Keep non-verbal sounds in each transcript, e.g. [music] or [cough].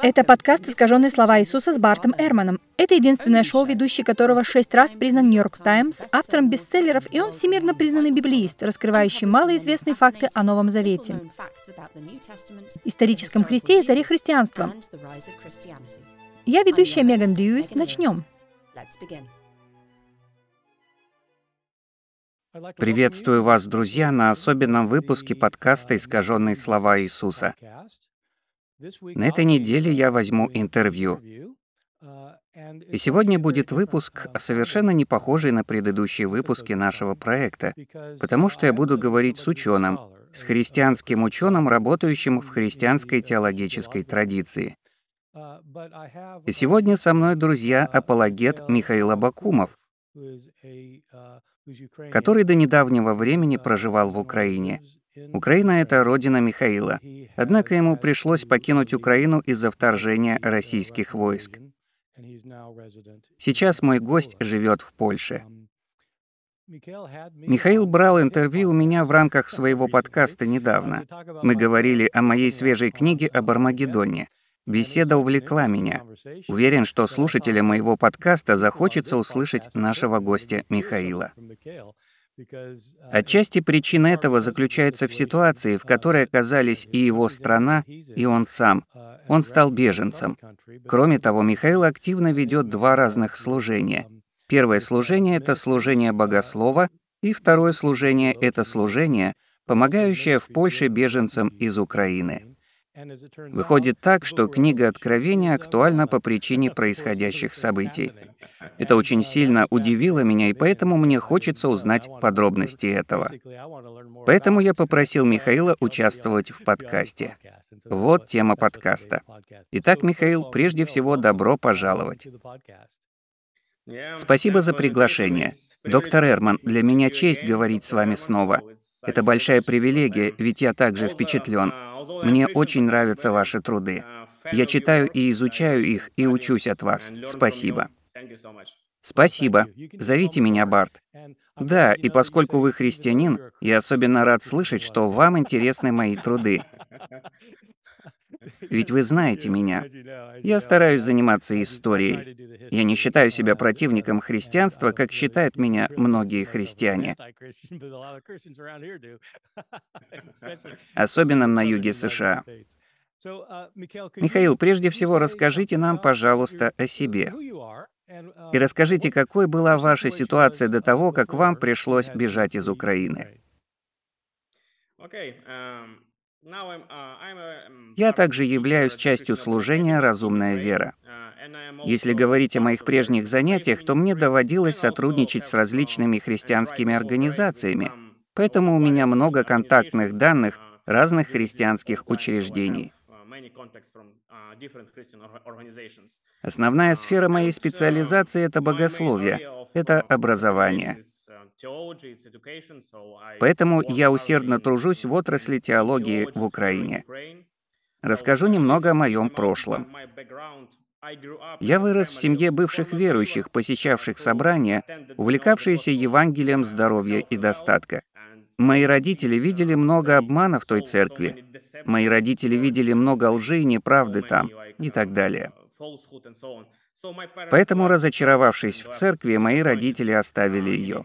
Это подкаст «Искаженные слова Иисуса» с Бартом Эрманом. Это единственное шоу, ведущий которого шесть раз признан Нью-Йорк Таймс, автором бестселлеров, и он всемирно признанный библеист, раскрывающий малоизвестные факты о Новом Завете, историческом Христе и заре христианства. Я ведущая Меган Льюис. Начнем. Приветствую вас, друзья, на особенном выпуске подкаста «Искаженные слова Иисуса». На этой неделе я возьму интервью. И сегодня будет выпуск, совершенно не похожий на предыдущие выпуски нашего проекта, потому что я буду говорить с ученым, с христианским ученым, работающим в христианской теологической традиции. И сегодня со мной, друзья, апологет Михаил Абакумов, который до недавнего времени проживал в Украине Украина — это родина Михаила. Однако ему пришлось покинуть Украину из-за вторжения российских войск. Сейчас мой гость живет в Польше. Михаил брал интервью у меня в рамках своего подкаста недавно. Мы говорили о моей свежей книге об Армагеддоне. Беседа увлекла меня. Уверен, что слушателям моего подкаста захочется услышать нашего гостя Михаила. Отчасти причина этого заключается в ситуации, в которой оказались и его страна, и он сам. Он стал беженцем. Кроме того, Михаил активно ведет два разных служения. Первое служение — это служение богослова, и второе служение — это служение, помогающее в Польше беженцам из Украины. Выходит так, что книга Откровения актуальна по причине происходящих событий. Это очень сильно удивило меня, и поэтому мне хочется узнать подробности этого. Поэтому я попросил Михаила участвовать в подкасте. Вот тема подкаста. Итак, Михаил, прежде всего, добро пожаловать. Спасибо за приглашение. Доктор Эрман, для меня честь говорить с вами снова. Это большая привилегия, ведь я также впечатлен. Мне очень нравятся ваши труды. Я читаю и изучаю их и учусь от вас. Спасибо. Спасибо. Зовите меня Барт. Да, и поскольку вы христианин, я особенно рад слышать, что вам интересны мои труды. Ведь вы знаете меня. Я стараюсь заниматься историей. Я не считаю себя противником христианства, как считают меня многие христиане. Особенно на юге США. Михаил, прежде всего расскажите нам, пожалуйста, о себе. И расскажите, какой была ваша ситуация до того, как вам пришлось бежать из Украины. Я также являюсь частью служения «Разумная вера». Если говорить о моих прежних занятиях, то мне доводилось сотрудничать с различными христианскими организациями, поэтому у меня много контактных данных разных христианских учреждений. Основная сфера моей специализации — это богословие, это образование. Поэтому я усердно тружусь в отрасли теологии в Украине. Расскажу немного о моем прошлом. Я вырос в семье бывших верующих, посещавших собрания, увлекавшиеся Евангелием здоровья и достатка. Мои родители видели много обмана в той церкви. Мои родители видели много лжи и неправды там и так далее. Поэтому, разочаровавшись в церкви, мои родители оставили ее.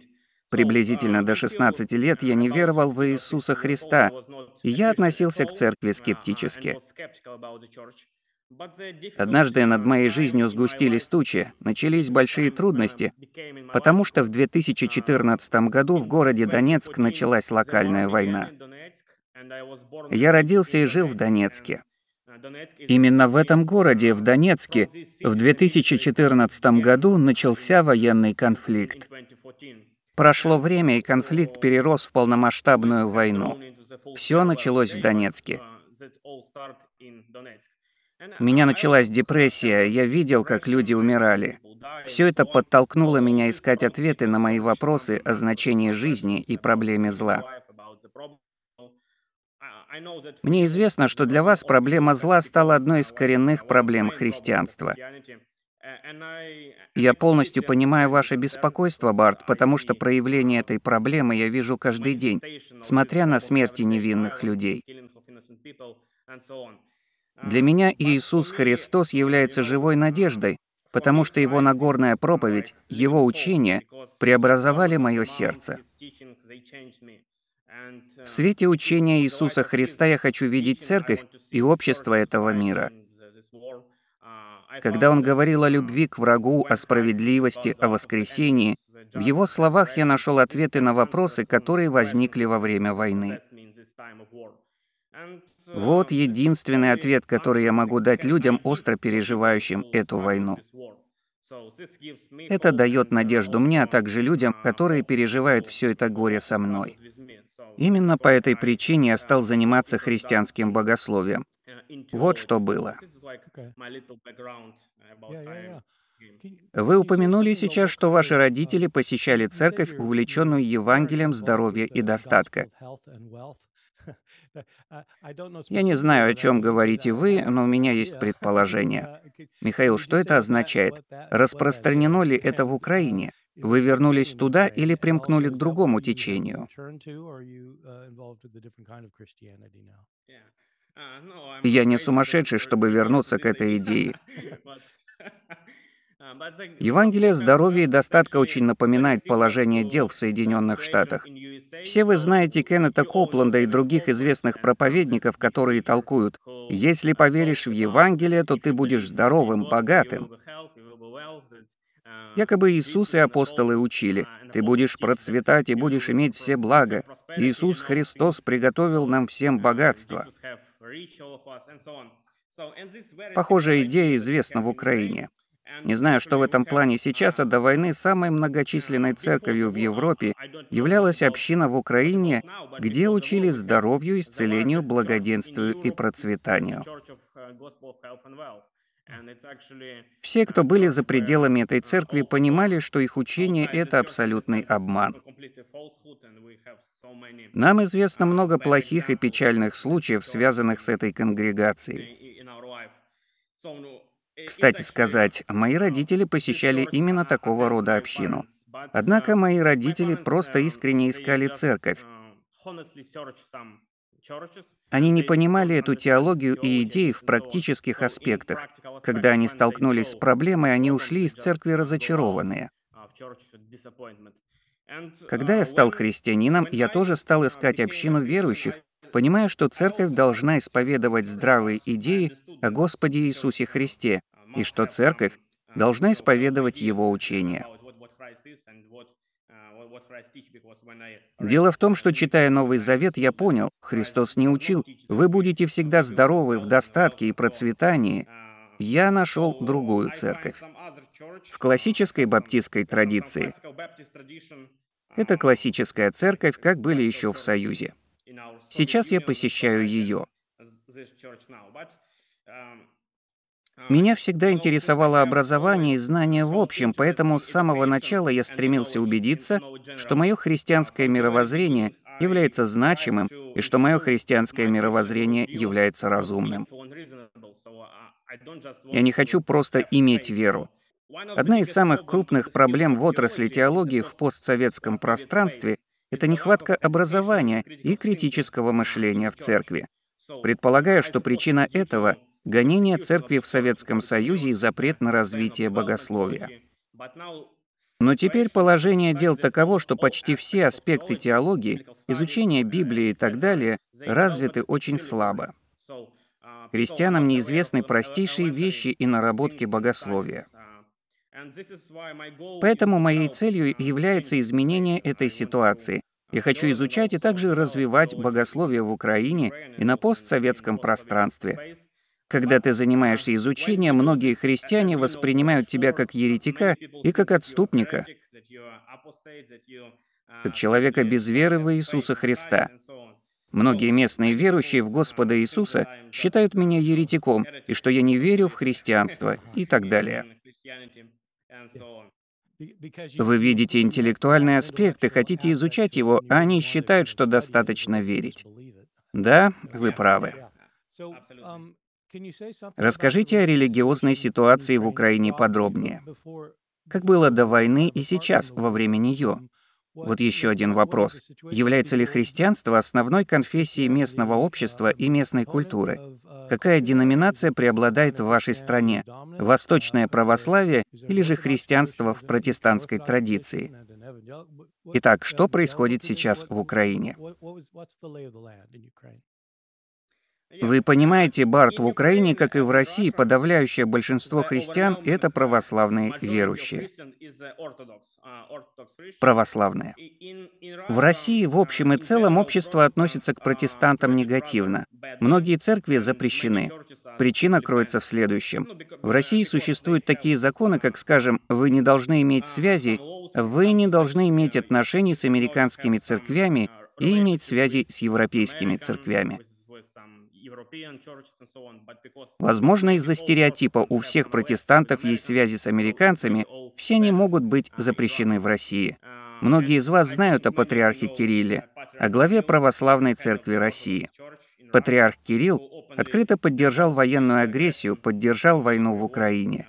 Приблизительно до 16 лет я не веровал в Иисуса Христа, и я относился к церкви скептически. Однажды над моей жизнью сгустились тучи, начались большие трудности, потому что в 2014 году в городе Донецк началась локальная война. Я родился и жил в Донецке. Именно в этом городе, в Донецке, в 2014 году начался военный конфликт. Прошло время, и конфликт перерос в полномасштабную войну. Все началось в Донецке. У меня началась депрессия, я видел, как люди умирали. Все это подтолкнуло меня искать ответы на мои вопросы о значении жизни и проблеме зла. Мне известно, что для вас проблема зла стала одной из коренных проблем христианства. Я полностью понимаю ваше беспокойство, Барт, потому что проявление этой проблемы я вижу каждый день, смотря на смерти невинных людей. Для меня Иисус Христос является живой надеждой, потому что Его Нагорная проповедь, Его учение преобразовали мое сердце. В свете учения Иисуса Христа я хочу видеть церковь и общество этого мира. Когда он говорил о любви к врагу, о справедливости, о воскресении, в его словах я нашел ответы на вопросы, которые возникли во время войны. Вот единственный ответ, который я могу дать людям, остро переживающим эту войну. Это дает надежду мне, а также людям, которые переживают все это горе со мной. Именно по этой причине я стал заниматься христианским богословием. Вот что было. Вы упомянули сейчас, что ваши родители посещали церковь, увлеченную Евангелием здоровья и достатка. [laughs] Я не знаю, о чем говорите вы, но у меня есть [laughs] предположение. Михаил, что это означает? Распространено ли это в Украине? Вы вернулись туда или примкнули к другому течению? Я не сумасшедший, чтобы вернуться к этой идее. Евангелие здоровья и достатка очень напоминает положение дел в Соединенных Штатах. Все вы знаете Кеннета Копланда и других известных проповедников, которые толкуют, «Если поверишь в Евангелие, то ты будешь здоровым, богатым». Якобы Иисус и апостолы учили, «Ты будешь процветать и будешь иметь все блага. Иисус Христос приготовил нам всем богатство». Похожая идея известна в Украине. Не знаю, что в этом плане сейчас, а до войны самой многочисленной церковью в Европе являлась община в Украине, где учили здоровью, исцелению, благоденствию и процветанию. Все, кто были за пределами этой церкви, понимали, что их учение — это абсолютный обман. Нам известно много плохих и печальных случаев, связанных с этой конгрегацией. Кстати сказать, мои родители посещали именно такого рода общину. Однако мои родители просто искренне искали церковь. Они не понимали эту теологию и идеи в практических аспектах. Когда они столкнулись с проблемой, они ушли из церкви разочарованные. Когда я стал христианином, я тоже стал искать общину верующих, понимая, что церковь должна исповедовать здравые идеи о Господе Иисусе Христе, и что церковь должна исповедовать его учение. Дело в том, что, читая Новый Завет, я понял, Христос не учил, вы будете всегда здоровы в достатке и процветании. Я нашел другую церковь. В классической баптистской традиции. Это классическая церковь, как были еще в Союзе. Сейчас я посещаю ее. Меня всегда интересовало образование и знания в общем, поэтому с самого начала я стремился убедиться, что мое христианское мировоззрение является значимым и что мое христианское мировоззрение является разумным. Я не хочу просто иметь веру. Одна из самых крупных проблем в отрасли теологии в постсоветском пространстве — это нехватка образования и критического мышления в церкви. Предполагаю, что причина этого гонение церкви в Советском Союзе и запрет на развитие богословия. Но теперь положение дел таково, что почти все аспекты теологии, изучения Библии и так далее развиты очень слабо. Христианам неизвестны простейшие вещи и наработки богословия. Поэтому моей целью является изменение этой ситуации. Я хочу изучать и также развивать богословие в Украине и на постсоветском пространстве, когда ты занимаешься изучением, многие христиане воспринимают тебя как еретика и как отступника, как человека без веры в Иисуса Христа. Многие местные верующие в Господа Иисуса считают меня еретиком, и что я не верю в христианство, и так далее. Вы видите интеллектуальный аспект и хотите изучать его, а они считают, что достаточно верить. Да, вы правы. Расскажите о религиозной ситуации в Украине подробнее. Как было до войны и сейчас, во время нее? Вот еще один вопрос. Является ли христианство основной конфессией местного общества и местной культуры? Какая деноминация преобладает в вашей стране? Восточное православие или же христианство в протестантской традиции? Итак, что происходит сейчас в Украине? Вы понимаете, Барт, в Украине, как и в России, подавляющее большинство христиан — это православные верующие. Православные. В России в общем и целом общество относится к протестантам негативно. Многие церкви запрещены. Причина кроется в следующем. В России существуют такие законы, как, скажем, вы не должны иметь связи, вы не должны иметь отношений с американскими церквями и иметь связи с европейскими церквями. Возможно, из-за стереотипа у всех протестантов есть связи с американцами, все они могут быть запрещены в России. Многие из вас знают о патриархе Кирилле, о главе Православной Церкви России. Патриарх Кирилл открыто поддержал военную агрессию, поддержал войну в Украине.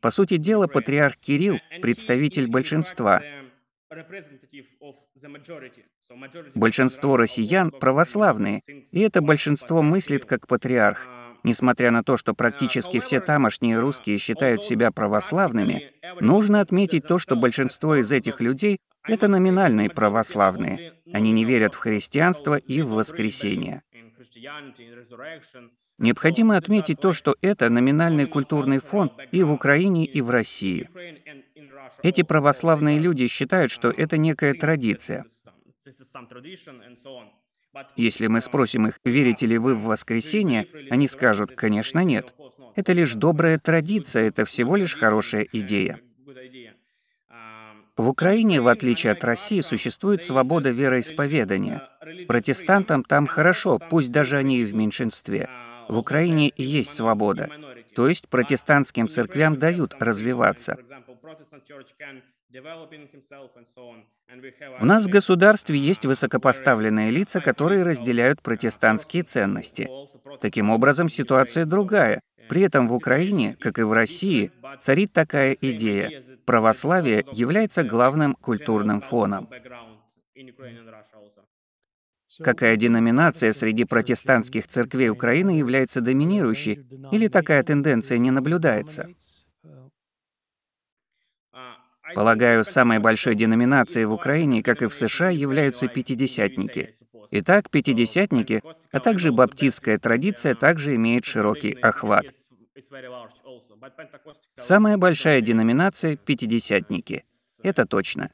По сути дела, патриарх Кирилл — представитель большинства. Большинство россиян православные, и это большинство мыслит как патриарх. Несмотря на то, что практически все тамошние русские считают себя православными, нужно отметить то, что большинство из этих людей — это номинальные православные. Они не верят в христианство и в воскресение. Необходимо отметить то, что это номинальный культурный фон и в Украине, и в России. Эти православные люди считают, что это некая традиция. Если мы спросим их, верите ли вы в воскресенье, они скажут, конечно, нет. Это лишь добрая традиция, это всего лишь хорошая идея. В Украине, в отличие от России, существует свобода вероисповедания. Протестантам там хорошо, пусть даже они и в меньшинстве. В Украине есть свобода. То есть протестантским церквям дают развиваться. У нас в государстве есть высокопоставленные лица, которые разделяют протестантские ценности. Таким образом, ситуация другая. При этом в Украине, как и в России, царит такая идея. Православие является главным культурным фоном. Какая деноминация среди протестантских церквей Украины является доминирующей, или такая тенденция не наблюдается? Полагаю, самой большой деноминацией в Украине, как и в США, являются пятидесятники. Итак, пятидесятники, а также баптистская традиция также имеет широкий охват. Самая большая деноминация — пятидесятники. Это точно.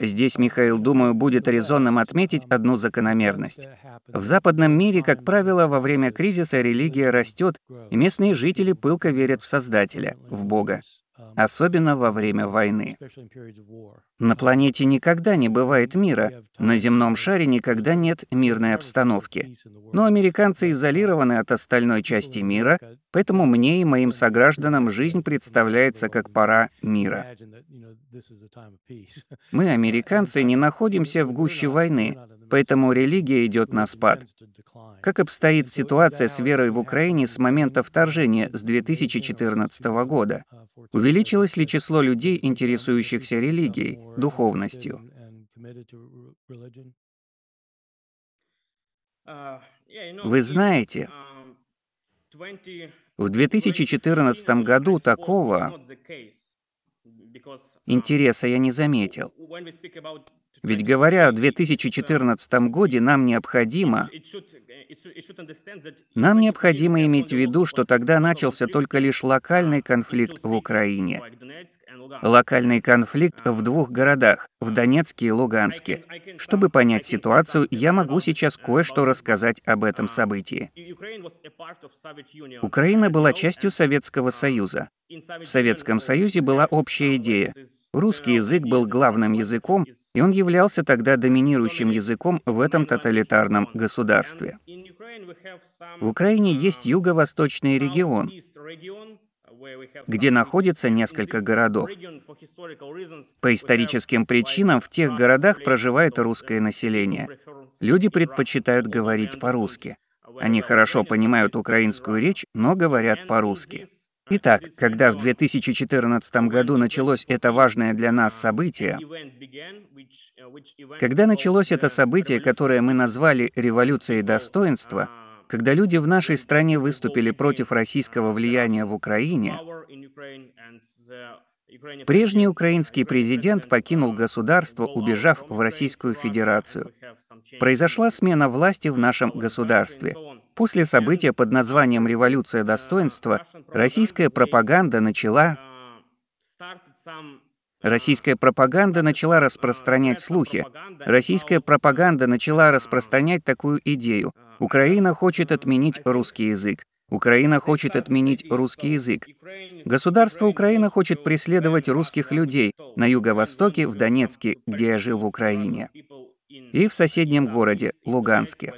Здесь Михаил, думаю, будет резонным отметить одну закономерность. В западном мире, как правило, во время кризиса религия растет, и местные жители пылко верят в Создателя, в Бога особенно во время войны. На планете никогда не бывает мира, на земном шаре никогда нет мирной обстановки. Но американцы изолированы от остальной части мира, поэтому мне и моим согражданам жизнь представляется как пора мира. Мы, американцы, не находимся в гуще войны, поэтому религия идет на спад. Как обстоит ситуация с верой в Украине с момента вторжения с 2014 года? Увеличилось ли число людей, интересующихся религией, духовностью? Вы знаете, в 2014 году такого интереса я не заметил. Ведь говоря о 2014 году, нам необходимо... Нам необходимо иметь в виду, что тогда начался только лишь локальный конфликт в Украине. Локальный конфликт в двух городах, в Донецке и Луганске. Чтобы понять ситуацию, я могу сейчас кое-что рассказать об этом событии. Украина была частью Советского Союза. В Советском Союзе была общая идея Русский язык был главным языком, и он являлся тогда доминирующим языком в этом тоталитарном государстве. В Украине есть юго-восточный регион, где находится несколько городов. По историческим причинам в тех городах проживает русское население. Люди предпочитают говорить по-русски. Они хорошо понимают украинскую речь, но говорят по-русски. Итак, когда в 2014 году началось это важное для нас событие, когда началось это событие, которое мы назвали «революцией достоинства», Когда люди в нашей стране выступили против российского влияния в Украине, прежний украинский президент покинул государство, убежав в Российскую Федерацию. Произошла смена власти в нашем государстве. После события под названием «Революция достоинства» российская пропаганда начала Российская пропаганда начала распространять слухи. Российская пропаганда начала распространять такую идею. Украина хочет отменить русский язык. Украина хочет отменить русский язык. Государство Украина хочет преследовать русских людей на юго-востоке, в Донецке, где я жил в Украине, и в соседнем городе, Луганске.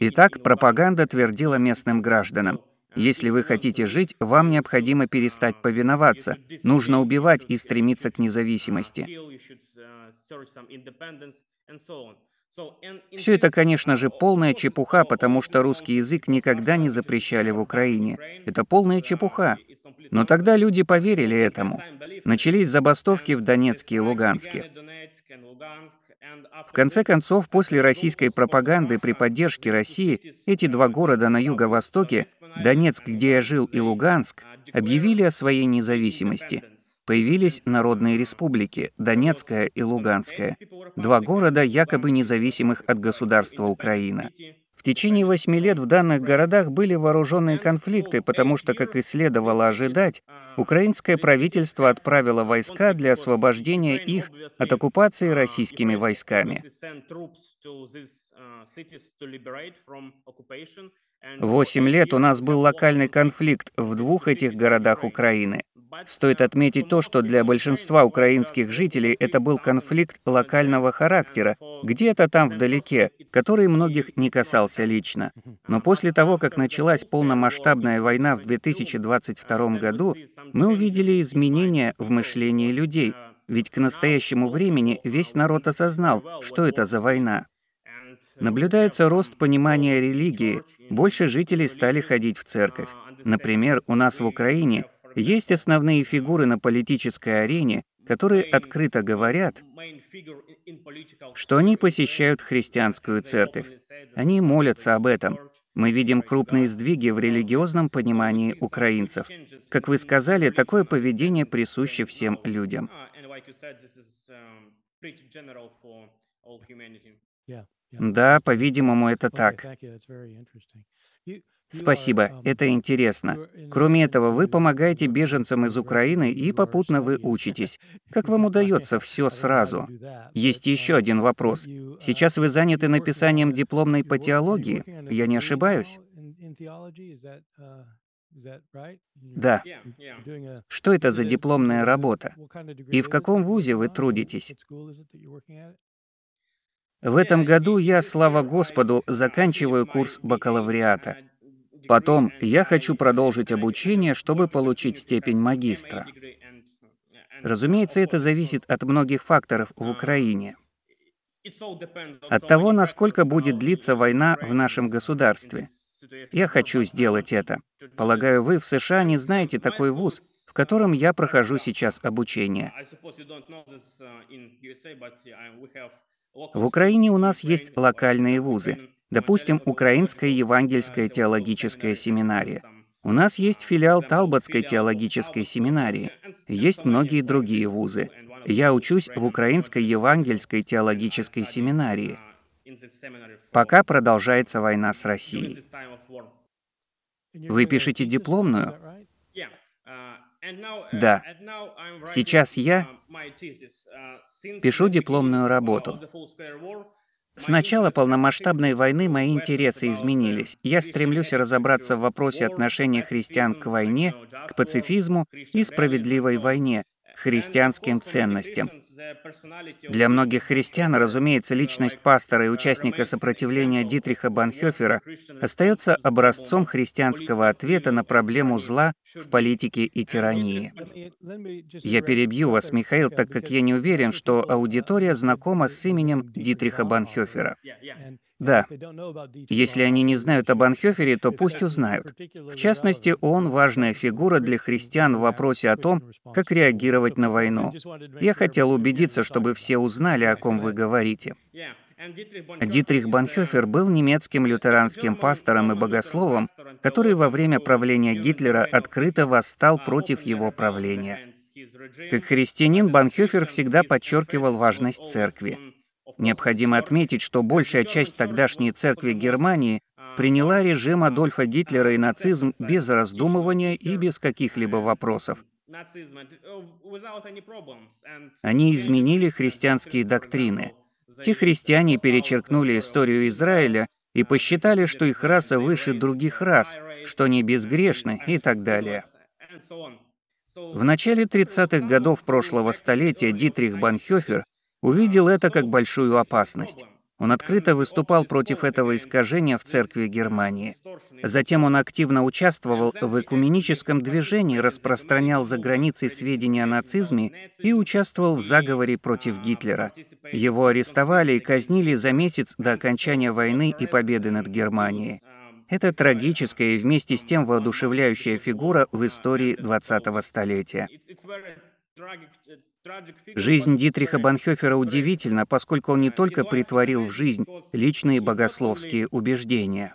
Итак, пропаганда твердила местным гражданам, если вы хотите жить, вам необходимо перестать повиноваться. Нужно убивать и стремиться к независимости. Все это, конечно же, полная чепуха, потому что русский язык никогда не запрещали в Украине. Это полная чепуха. Но тогда люди поверили этому. Начались забастовки в Донецке и Луганске. В конце концов, после российской пропаганды при поддержке России, эти два города на юго-востоке, Донецк, где я жил, и Луганск, объявили о своей независимости. Появились народные республики, Донецкая и Луганская, два города, якобы независимых от государства Украина. В течение восьми лет в данных городах были вооруженные конфликты, потому что, как и следовало ожидать, украинское правительство отправило войска для освобождения их от оккупации российскими войсками. Восемь лет у нас был локальный конфликт в двух этих городах Украины. Стоит отметить то, что для большинства украинских жителей это был конфликт локального характера, где-то там вдалеке, который многих не касался лично. Но после того, как началась полномасштабная война в 2022 году, мы увидели изменения в мышлении людей, ведь к настоящему времени весь народ осознал, что это за война. Наблюдается рост понимания религии, больше жителей стали ходить в церковь. Например, у нас в Украине есть основные фигуры на политической арене, которые открыто говорят, что они посещают христианскую церковь. Они молятся об этом. Мы видим крупные сдвиги в религиозном понимании украинцев. Как вы сказали, такое поведение присуще всем людям. Да, по-видимому, это так. Спасибо, это интересно. Кроме этого, вы помогаете беженцам из Украины и попутно вы учитесь. Как вам удается все сразу? Есть еще один вопрос. Сейчас вы заняты написанием дипломной по теологии? Я не ошибаюсь? Да. Что это за дипломная работа? И в каком вузе вы трудитесь? В этом году я, слава Господу, заканчиваю курс бакалавриата. Потом я хочу продолжить обучение, чтобы получить степень магистра. Разумеется, это зависит от многих факторов в Украине. От того, насколько будет длиться война в нашем государстве. Я хочу сделать это. Полагаю, вы в США не знаете такой вуз, в котором я прохожу сейчас обучение. В Украине у нас есть локальные вузы. Допустим, Украинская евангельская теологическая семинария. У нас есть филиал Талботской теологической семинарии. Есть многие другие вузы. Я учусь в Украинской евангельской теологической семинарии. Пока продолжается война с Россией. Вы пишете дипломную? Да. Сейчас я пишу дипломную работу. С начала полномасштабной войны мои интересы изменились. Я стремлюсь разобраться в вопросе отношения христиан к войне, к пацифизму и справедливой войне, к христианским ценностям. Для многих христиан, разумеется, личность пастора и участника сопротивления Дитриха Банхёфера остается образцом христианского ответа на проблему зла в политике и тирании. Я перебью вас, Михаил, так как я не уверен, что аудитория знакома с именем Дитриха Банхёфера. Да. Если они не знают об Анхёфере, то пусть узнают. В частности, он важная фигура для христиан в вопросе о том, как реагировать на войну. Я хотел убедиться, чтобы все узнали, о ком вы говорите. Дитрих Банхёфер был немецким лютеранским пастором и богословом, который во время правления Гитлера открыто восстал против его правления. Как христианин Банхёфер всегда подчеркивал важность церкви. Необходимо отметить, что большая часть тогдашней церкви Германии приняла режим Адольфа Гитлера и нацизм без раздумывания и без каких-либо вопросов. Они изменили христианские доктрины. Те христиане перечеркнули историю Израиля и посчитали, что их раса выше других рас, что они безгрешны и так далее. В начале 30-х годов прошлого столетия Дитрих Банхёфер увидел это как большую опасность. Он открыто выступал против этого искажения в церкви Германии. Затем он активно участвовал в экуменическом движении, распространял за границей сведения о нацизме и участвовал в заговоре против Гитлера. Его арестовали и казнили за месяц до окончания войны и победы над Германией. Это трагическая и вместе с тем воодушевляющая фигура в истории 20-го столетия. Жизнь Дитриха Банхёфера удивительна, поскольку он не только притворил в жизнь личные богословские убеждения.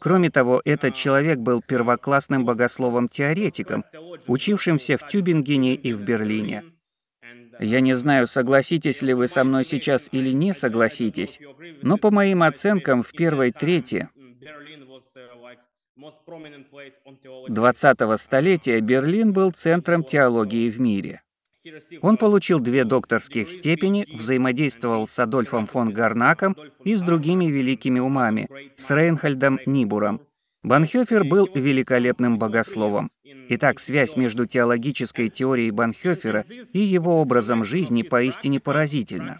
Кроме того, этот человек был первоклассным богословом-теоретиком, учившимся в Тюбингене и в Берлине. Я не знаю, согласитесь ли вы со мной сейчас или не согласитесь, но по моим оценкам в первой трети 20-го столетия Берлин был центром теологии в мире. Он получил две докторских степени, взаимодействовал с Адольфом фон Гарнаком и с другими великими умами, с Рейнхальдом Нибуром. Банхёфер был великолепным богословом. Итак, связь между теологической теорией Банхёфера и его образом жизни поистине поразительна.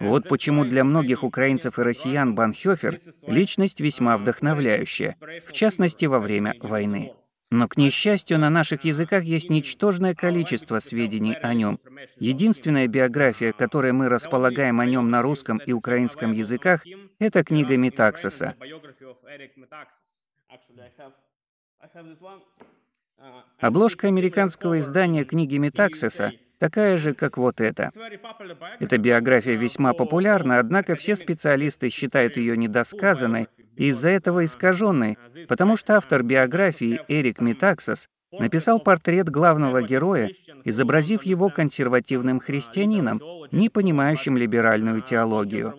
Вот почему для многих украинцев и россиян Банхёфер — личность весьма вдохновляющая, в частности, во время войны. Но, к несчастью, на наших языках есть ничтожное количество сведений о нем. Единственная биография, которой мы располагаем о нем на русском и украинском языках, это книга Метаксоса. Обложка американского издания книги Метаксоса такая же, как вот эта. Эта биография весьма популярна, однако все специалисты считают ее недосказанной и из-за этого искаженной, потому что автор биографии Эрик Метаксос написал портрет главного героя, изобразив его консервативным христианином, не понимающим либеральную теологию.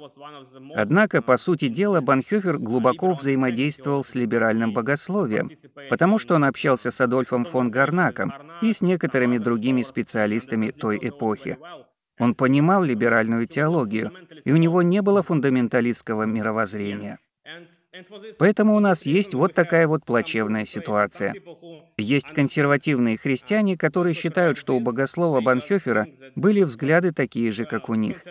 Однако, по сути дела, Банхёфер глубоко взаимодействовал с либеральным богословием, потому что он общался с Адольфом фон Гарнаком и с некоторыми другими специалистами той эпохи. Он понимал либеральную теологию, и у него не было фундаменталистского мировоззрения. Поэтому у нас есть вот такая вот плачевная ситуация. Есть консервативные христиане, которые считают, что у богослова Банхёфера были взгляды такие же, как у них.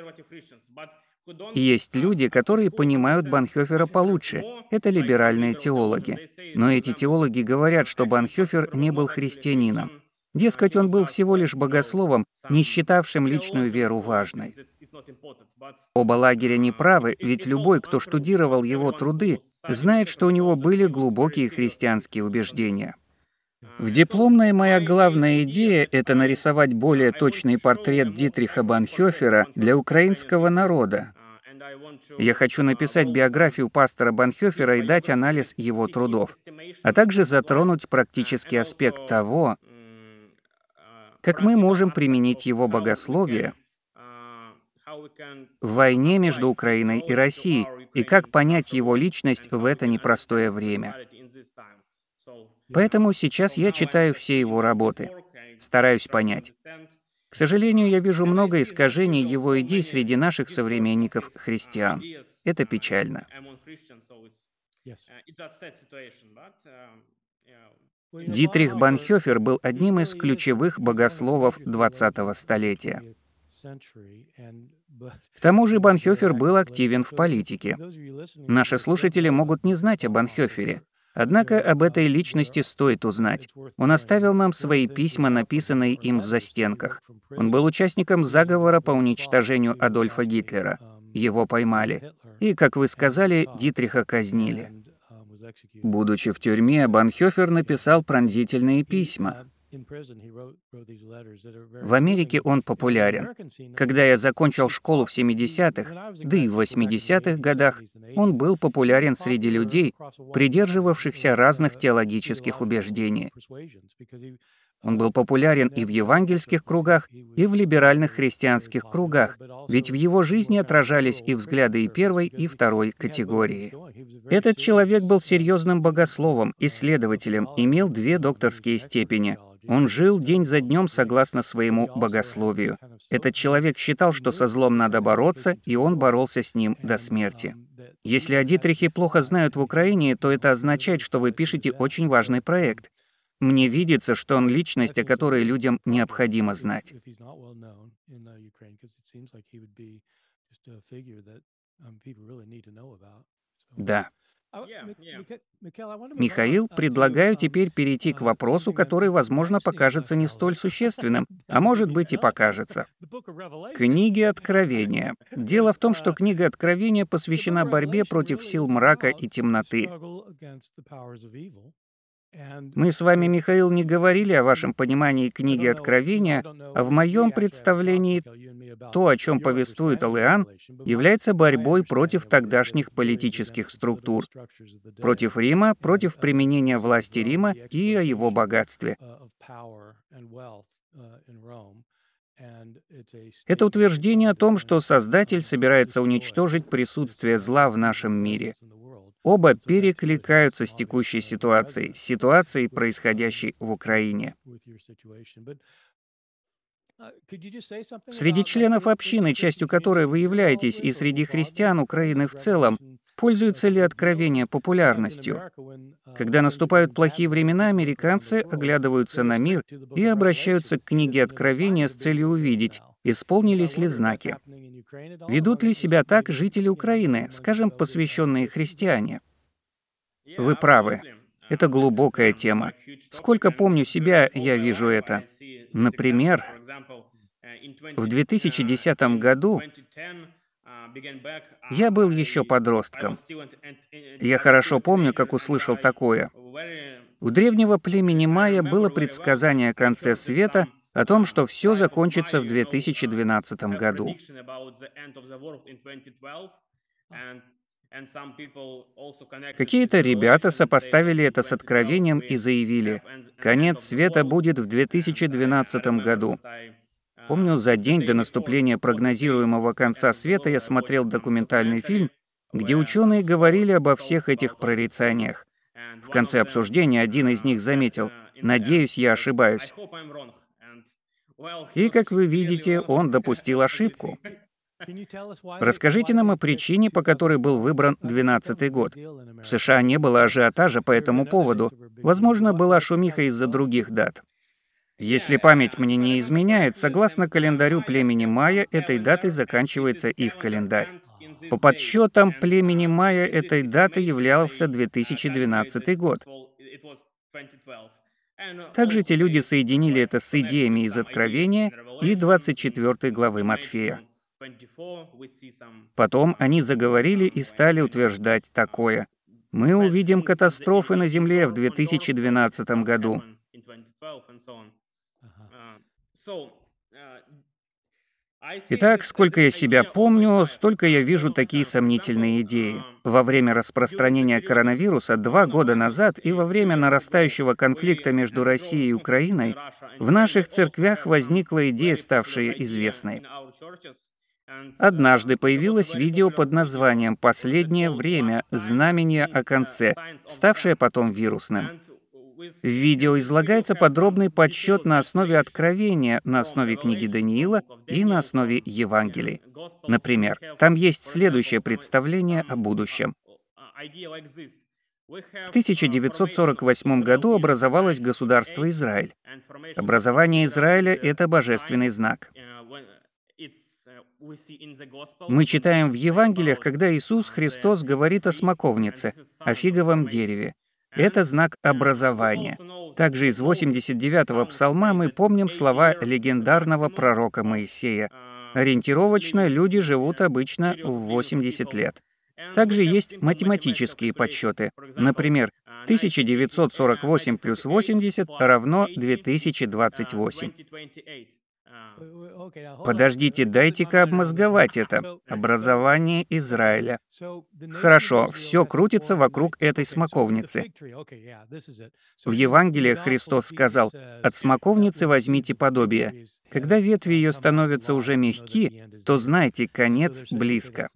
Есть люди, которые понимают Банхёфера получше. Это либеральные теологи. Но эти теологи говорят, что Банхёфер не был христианином. Дескать, он был всего лишь богословом, не считавшим личную веру важной. Оба лагеря не правы, ведь любой, кто штудировал его труды, знает, что у него были глубокие христианские убеждения. В дипломной моя главная идея — это нарисовать более точный портрет Дитриха Банхёфера для украинского народа. Я хочу написать биографию пастора Банхёфера и дать анализ его трудов, а также затронуть практический аспект того, как мы можем применить его богословие в войне между Украиной и Россией и как понять его личность в это непростое время. Поэтому сейчас я читаю все его работы, стараюсь понять. К сожалению, я вижу много искажений его идей среди наших современников христиан. Это печально. Дитрих Банхёфер был одним из ключевых богословов 20-го столетия. К тому же Банхёфер был активен в политике. Наши слушатели могут не знать о Банхёфере. Однако об этой личности стоит узнать. Он оставил нам свои письма, написанные им в застенках. Он был участником заговора по уничтожению Адольфа Гитлера. Его поймали. И, как вы сказали, Дитриха казнили. Будучи в тюрьме, Банхёфер написал пронзительные письма. В Америке он популярен. Когда я закончил школу в 70-х, да и в 80-х годах, он был популярен среди людей, придерживавшихся разных теологических убеждений. Он был популярен и в евангельских кругах, и в либеральных христианских кругах, ведь в его жизни отражались и взгляды и первой, и второй категории. Этот человек был серьезным богословом, исследователем, имел две докторские степени. Он жил день за днем согласно своему богословию. Этот человек считал, что со злом надо бороться, и он боролся с ним до смерти. Если о Дитрихе плохо знают в Украине, то это означает, что вы пишете очень важный проект. Мне видится, что он личность, о которой людям необходимо знать. Да. Михаил, предлагаю теперь перейти к вопросу, который, возможно, покажется не столь [laughs] существенным, а может быть и покажется. Книги Откровения. [laughs] Дело в том, что книга Откровения посвящена борьбе против сил мрака и темноты. Мы с вами, Михаил, не говорили о вашем понимании книги Откровения, а в моем представлении то, о чем повествует Алиан, является борьбой против тогдашних политических структур, против Рима, против применения власти Рима и о его богатстве. Это утверждение о том, что Создатель собирается уничтожить присутствие зла в нашем мире. Оба перекликаются с текущей ситуацией, с ситуацией, происходящей в Украине. Среди членов общины, частью которой вы являетесь, и среди христиан Украины в целом, пользуются ли откровения популярностью? Когда наступают плохие времена, американцы оглядываются на мир и обращаются к книге Откровения с целью увидеть, исполнились ли знаки. Ведут ли себя так жители Украины, скажем, посвященные христиане? Вы правы. Это глубокая тема. Сколько помню себя, я вижу это. Например, в 2010 году я был еще подростком. Я хорошо помню, как услышал такое. У древнего племени Майя было предсказание о конце света — о том, что все закончится в 2012 году. Какие-то ребята сопоставили это с откровением и заявили, конец света будет в 2012 году. Помню, за день до наступления прогнозируемого конца света я смотрел документальный фильм, где ученые говорили обо всех этих прорицаниях. В конце обсуждения один из них заметил, «Надеюсь, я ошибаюсь». И, как вы видите, он допустил ошибку. Расскажите нам о причине, по которой был выбран 12 год. В США не было ажиотажа по этому поводу. Возможно, была шумиха из-за других дат. Если память мне не изменяет, согласно календарю племени Майя, этой датой заканчивается их календарь. По подсчетам племени Майя этой датой являлся 2012 год. Также эти люди соединили это с идеями из Откровения и 24 главы Матфея. Потом они заговорили и стали утверждать такое. «Мы увидим катастрофы на Земле в 2012 году». Итак, сколько я себя помню, столько я вижу такие сомнительные идеи. Во время распространения коронавируса два года назад и во время нарастающего конфликта между Россией и Украиной в наших церквях возникла идея, ставшая известной. Однажды появилось видео под названием «Последнее время. Знамение о конце», ставшее потом вирусным. В видео излагается подробный подсчет на основе откровения, на основе книги Даниила и на основе Евангелий. Например, там есть следующее представление о будущем. В 1948 году образовалось государство Израиль. Образование Израиля — это божественный знак. Мы читаем в Евангелиях, когда Иисус Христос говорит о смоковнице, о фиговом дереве. Это знак образования. Также из 89-го псалма мы помним слова легендарного пророка Моисея. Ориентировочно люди живут обычно в 80 лет. Также есть математические подсчеты. Например, 1948 плюс 80 равно 2028. Подождите, дайте-ка обмозговать это. Образование Израиля. Хорошо, все крутится вокруг этой смоковницы. В Евангелии Христос сказал, «От смоковницы возьмите подобие». Когда ветви ее становятся уже мягки, то знайте, конец близко.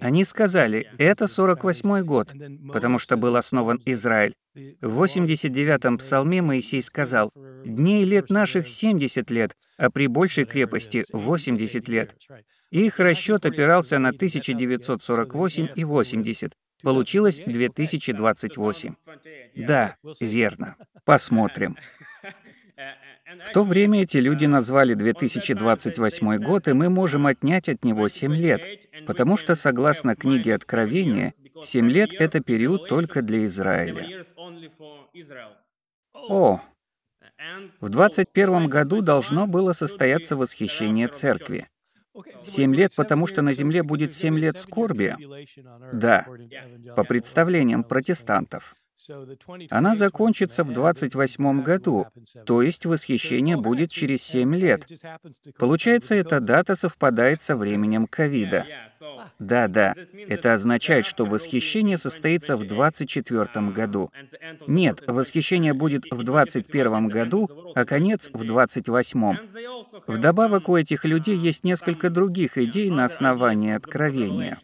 Они сказали, это 48 год, потому что был основан Израиль. В 89-м псалме Моисей сказал, «Дней лет наших 70 лет, а при большей крепости 80 лет». Их расчет опирался на 1948 и 80. Получилось 2028. Да, верно. Посмотрим. В то время эти люди назвали 2028 год, и мы можем отнять от него 7 лет, потому что, согласно книге Откровения, Семь лет — это период только для Израиля. О, в 21 году должно было состояться восхищение церкви. Семь лет, потому что на земле будет семь лет скорби? Да, по представлениям протестантов. Она закончится в 28 году, то есть восхищение будет через 7 лет. Получается, эта дата совпадает со временем ковида. Да-да, это означает, что восхищение состоится в 24 году. Нет, восхищение будет в 21 году, а конец в 28. Вдобавок у этих людей есть несколько других идей на основании откровения.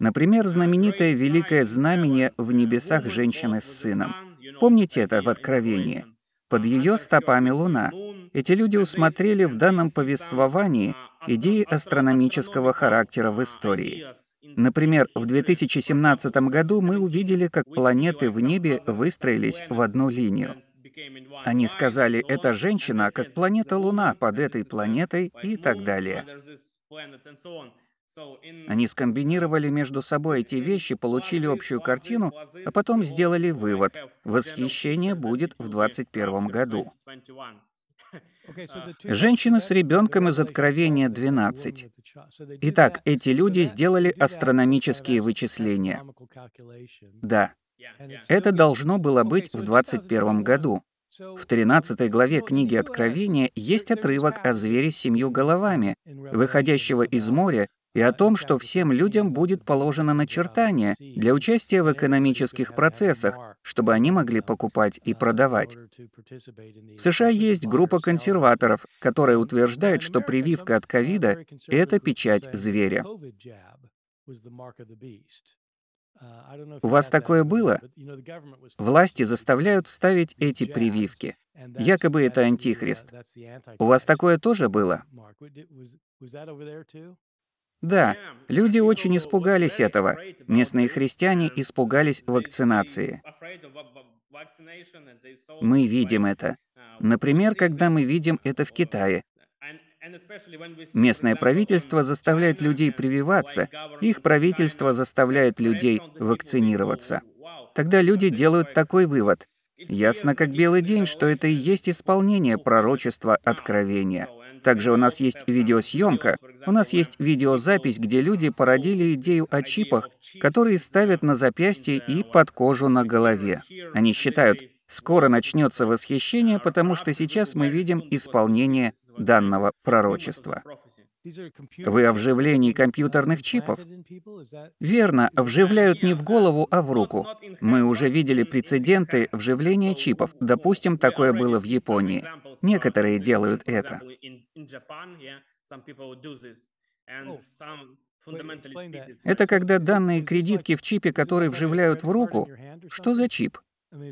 Например, знаменитое великое знамение в небесах женщины с сыном. Помните это в Откровении? Под ее стопами луна. Эти люди усмотрели в данном повествовании идеи астрономического характера в истории. Например, в 2017 году мы увидели, как планеты в небе выстроились в одну линию. Они сказали, это женщина, как планета Луна под этой планетой и так далее. Они скомбинировали между собой эти вещи, получили общую картину, а потом сделали вывод. Восхищение будет в 21 году. Женщина с ребенком из Откровения 12. Итак, эти люди сделали астрономические вычисления. Да, это должно было быть в 21 году. В 13 главе книги Откровения есть отрывок о звере с семью головами, выходящего из моря и о том, что всем людям будет положено начертание для участия в экономических процессах, чтобы они могли покупать и продавать. В США есть группа консерваторов, которая утверждает, что прививка от ковида — это печать зверя. У вас такое было? Власти заставляют ставить эти прививки. Якобы это антихрист. У вас такое тоже было? Да, люди очень испугались этого. Местные христиане испугались вакцинации. Мы видим это. Например, когда мы видим это в Китае. Местное правительство заставляет людей прививаться, их правительство заставляет людей вакцинироваться. Тогда люди делают такой вывод. Ясно как белый день, что это и есть исполнение пророчества откровения. Также у нас есть видеосъемка, у нас есть видеозапись, где люди породили идею о чипах, которые ставят на запястье и под кожу на голове. Они считают, скоро начнется восхищение, потому что сейчас мы видим исполнение данного пророчества. Вы о вживлении компьютерных чипов? Верно, вживляют не в голову, а в руку. Мы уже видели прецеденты вживления чипов. Допустим, такое было в Японии. Некоторые делают это. Это когда данные кредитки в чипе, который вживляют в руку. Что за чип?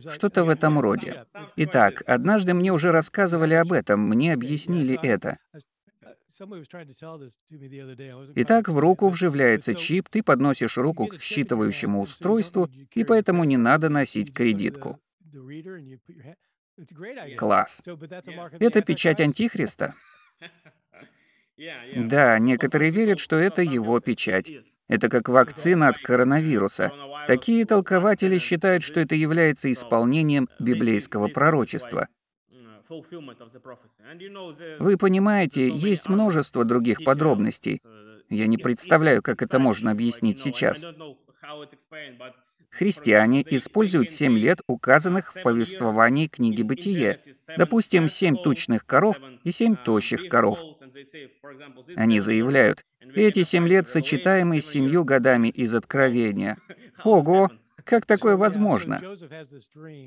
Что-то в этом роде. Итак, однажды мне уже рассказывали об этом, мне объяснили это. Итак, в руку вживляется чип, ты подносишь руку к считывающему устройству, и поэтому не надо носить кредитку. Класс. Это печать Антихриста? [laughs] Да, некоторые верят, что это его печать. Это как вакцина от коронавируса. Такие толкователи считают, что это является исполнением библейского пророчества. Вы понимаете, есть множество других подробностей. Я не представляю, как это можно объяснить сейчас. Христиане используют семь лет, указанных в повествовании книги «Бытие». Допустим, семь тучных коров и семь тощих коров. Они заявляют, эти семь лет сочетаемы с семью годами из Откровения. Ого! Как такое возможно?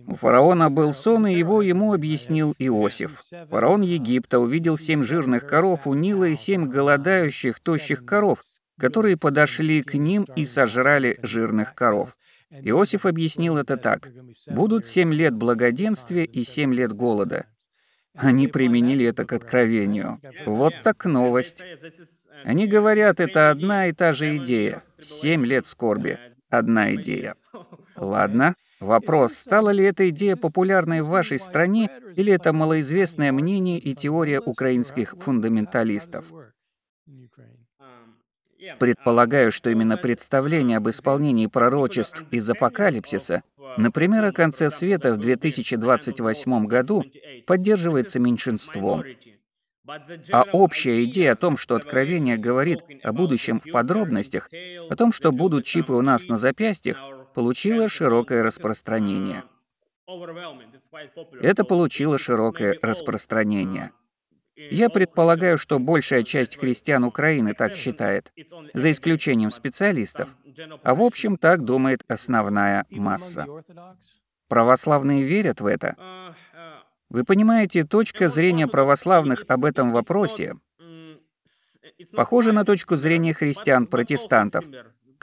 У фараона был сон, и его ему объяснил Иосиф. Фараон Египта увидел семь жирных коров у Нила и семь голодающих, тощих коров, которые подошли к ним и сожрали жирных коров. Иосиф объяснил это так. «Будут семь лет благоденствия и семь лет голода». Они применили это к откровению. Вот так новость. Они говорят, это одна и та же идея. Семь лет скорби. Одна идея. Ладно. Вопрос, стала ли эта идея популярной в вашей стране, или это малоизвестное мнение и теория украинских фундаменталистов? Предполагаю, что именно представление об исполнении пророчеств из Апокалипсиса, например, о конце света в 2028 году, поддерживается меньшинством. А общая идея о том, что Откровение говорит о будущем в подробностях, о том, что будут чипы у нас на запястьях, получила широкое распространение. Это получило широкое распространение. Я предполагаю, что большая часть христиан Украины так считает, за исключением специалистов. А в общем, так думает основная масса. Православные верят в это. Вы понимаете, точка зрения православных об этом вопросе похожа на точку зрения христиан-протестантов,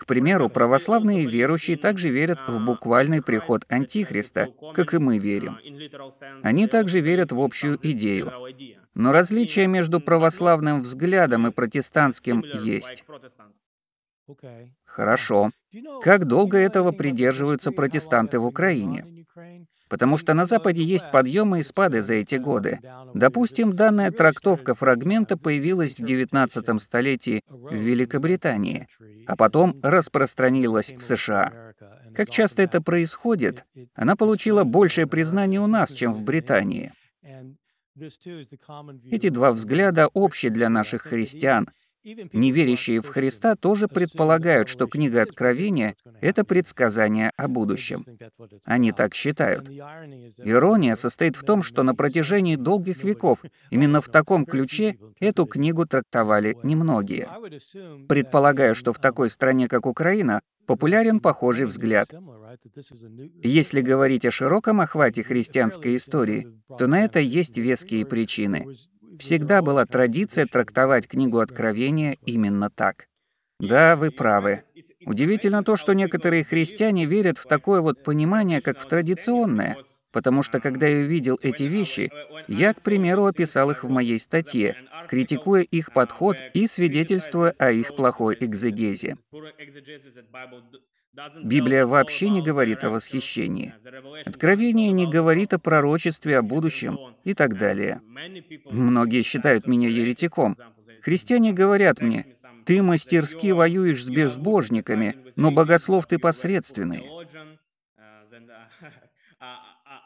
к примеру, православные верующие также верят в буквальный приход Антихриста, как и мы верим. Они также верят в общую идею. Но различия между православным взглядом и протестантским есть. Хорошо. Как долго этого придерживаются протестанты в Украине? Потому что на Западе есть подъемы и спады за эти годы. Допустим, данная трактовка фрагмента появилась в XIX столетии в Великобритании, а потом распространилась в США. Как часто это происходит, она получила большее признание у нас, чем в Британии. Эти два взгляда общие для наших христиан, Неверящие в Христа тоже предполагают, что книга Откровения — это предсказание о будущем. Они так считают. Ирония состоит в том, что на протяжении долгих веков именно в таком ключе эту книгу трактовали немногие. Предполагаю, что в такой стране, как Украина, популярен похожий взгляд. Если говорить о широком охвате христианской истории, то на это есть веские причины всегда была традиция трактовать книгу Откровения именно так. Да, вы правы. Удивительно то, что некоторые христиане верят в такое вот понимание, как в традиционное, потому что когда я увидел эти вещи, я, к примеру, описал их в моей статье, критикуя их подход и свидетельствуя о их плохой экзегезе. Библия вообще не говорит о восхищении. Откровение не говорит о пророчестве о будущем и так далее. Многие считают меня еретиком. Христиане говорят мне, ты мастерски воюешь с безбожниками, но богослов ты посредственный.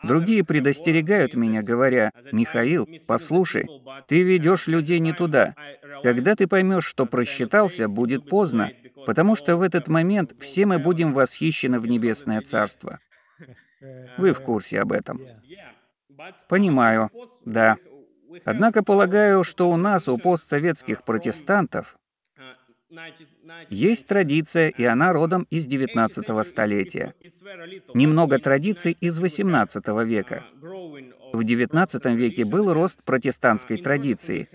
Другие предостерегают меня, говоря, «Михаил, послушай, ты ведешь людей не туда. Когда ты поймешь, что просчитался, будет поздно, потому что в этот момент все мы будем восхищены в небесное царство. Вы в курсе об этом. Понимаю, да. Однако полагаю, что у нас, у постсоветских протестантов, есть традиция, и она родом из 19 столетия. Немного традиций из 18 века. В 19 веке был рост протестантской традиции.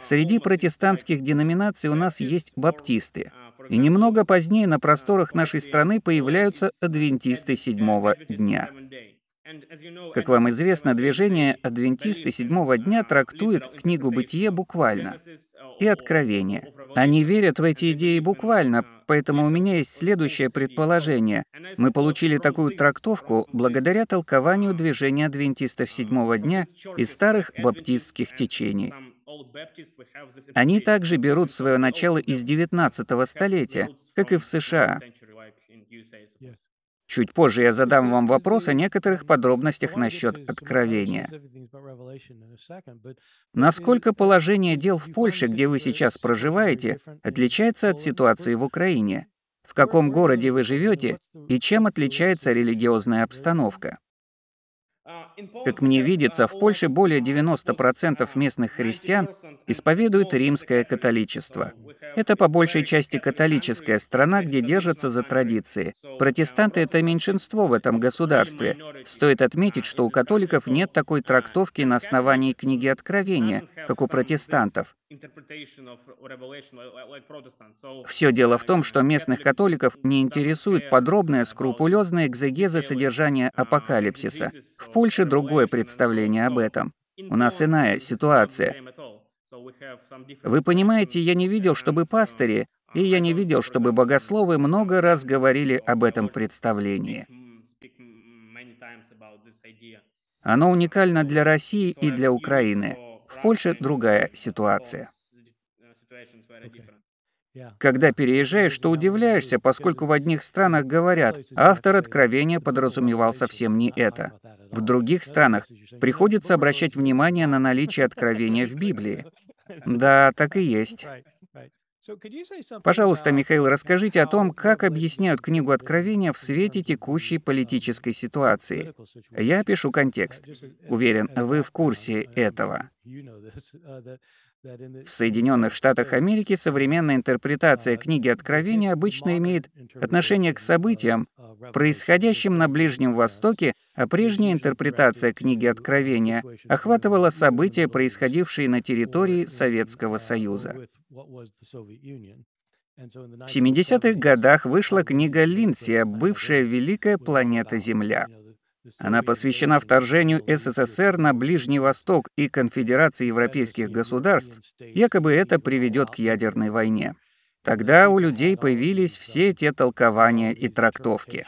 Среди протестантских деноминаций у нас есть баптисты. И немного позднее на просторах нашей страны появляются адвентисты седьмого дня. Как вам известно, движение «Адвентисты седьмого дня» трактует книгу «Бытие» буквально и «Откровение». Они верят в эти идеи буквально, поэтому у меня есть следующее предположение. Мы получили такую трактовку благодаря толкованию движения адвентистов седьмого дня из старых баптистских течений. Они также берут свое начало из 19 столетия, как и в США. Чуть позже я задам вам вопрос о некоторых подробностях насчет откровения. Насколько положение дел в Польше, где вы сейчас проживаете, отличается от ситуации в Украине? в каком городе вы живете и чем отличается религиозная обстановка. Как мне видится, в Польше более 90% местных христиан исповедуют римское католичество. Это по большей части католическая страна, где держатся за традиции. Протестанты — это меньшинство в этом государстве. Стоит отметить, что у католиков нет такой трактовки на основании книги Откровения, как у протестантов. Все дело в том, что местных католиков не интересует подробная, скрупулезная экзегеза содержания апокалипсиса. В Польше другое представление об этом. У нас иная ситуация. Вы понимаете, я не видел, чтобы пастыри, и я не видел, чтобы богословы много раз говорили об этом представлении. Оно уникально для России и для Украины. В Польше другая ситуация. Когда переезжаешь, то удивляешься, поскольку в одних странах говорят, автор откровения подразумевал совсем не это. В других странах приходится обращать внимание на наличие откровения в Библии. Да, так и есть. Пожалуйста, Михаил, расскажите о том, как объясняют книгу Откровения в свете текущей политической ситуации. Я пишу контекст. Уверен, вы в курсе этого. В Соединенных Штатах Америки современная интерпретация книги Откровения обычно имеет отношение к событиям, происходящим на Ближнем Востоке, а прежняя интерпретация книги Откровения охватывала события, происходившие на территории Советского Союза. В 70-х годах вышла книга Линдси «Бывшая великая планета Земля». Она посвящена вторжению СССР на Ближний Восток и Конфедерации европейских государств, якобы это приведет к ядерной войне. Тогда у людей появились все те толкования и трактовки.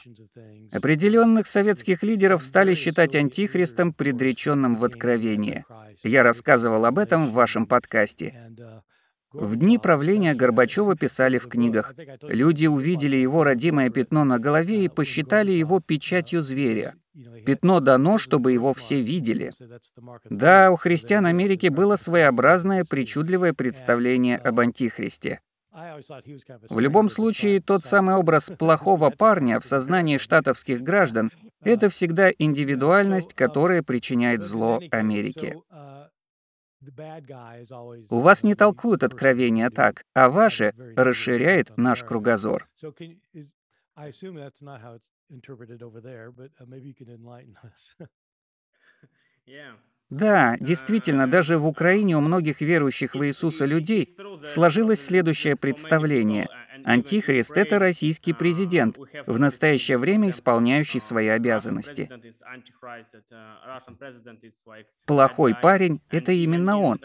Определенных советских лидеров стали считать антихристом, предреченным в Откровении. Я рассказывал об этом в вашем подкасте. В дни правления Горбачева писали в книгах. Люди увидели его родимое пятно на голове и посчитали его печатью зверя. Пятно дано, чтобы его все видели. Да, у христиан Америки было своеобразное причудливое представление об Антихристе. В любом случае, тот самый образ плохого парня в сознании штатовских граждан — это всегда индивидуальность, которая причиняет зло Америке. У вас не толкуют откровения так, а ваше расширяет наш кругозор. Да, действительно, даже в Украине у многих верующих в Иисуса людей сложилось следующее представление. Антихрист — это российский президент, в настоящее время исполняющий свои обязанности. Плохой парень — это именно он.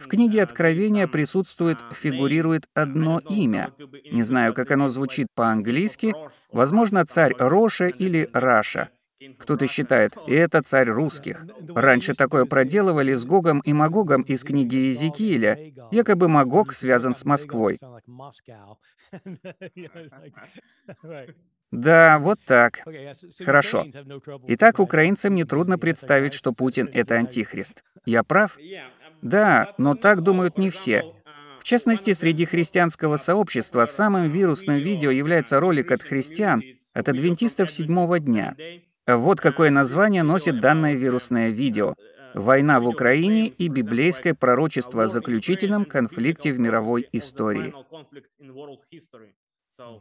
В книге Откровения присутствует, фигурирует одно имя. Не знаю, как оно звучит по-английски. Возможно, царь Роша или Раша — кто-то считает, и это царь русских. Раньше такое проделывали с Гогом и Магогом из книги Иезекииля. Якобы Магог связан с Москвой. Да, вот так. Хорошо. Итак, украинцам нетрудно представить, что Путин — это антихрист. Я прав? Да, но так думают не все. В частности, среди христианского сообщества самым вирусным видео является ролик от христиан, от адвентистов седьмого дня. Вот какое название носит данное вирусное видео. «Война в Украине и библейское пророчество о заключительном конфликте в мировой истории».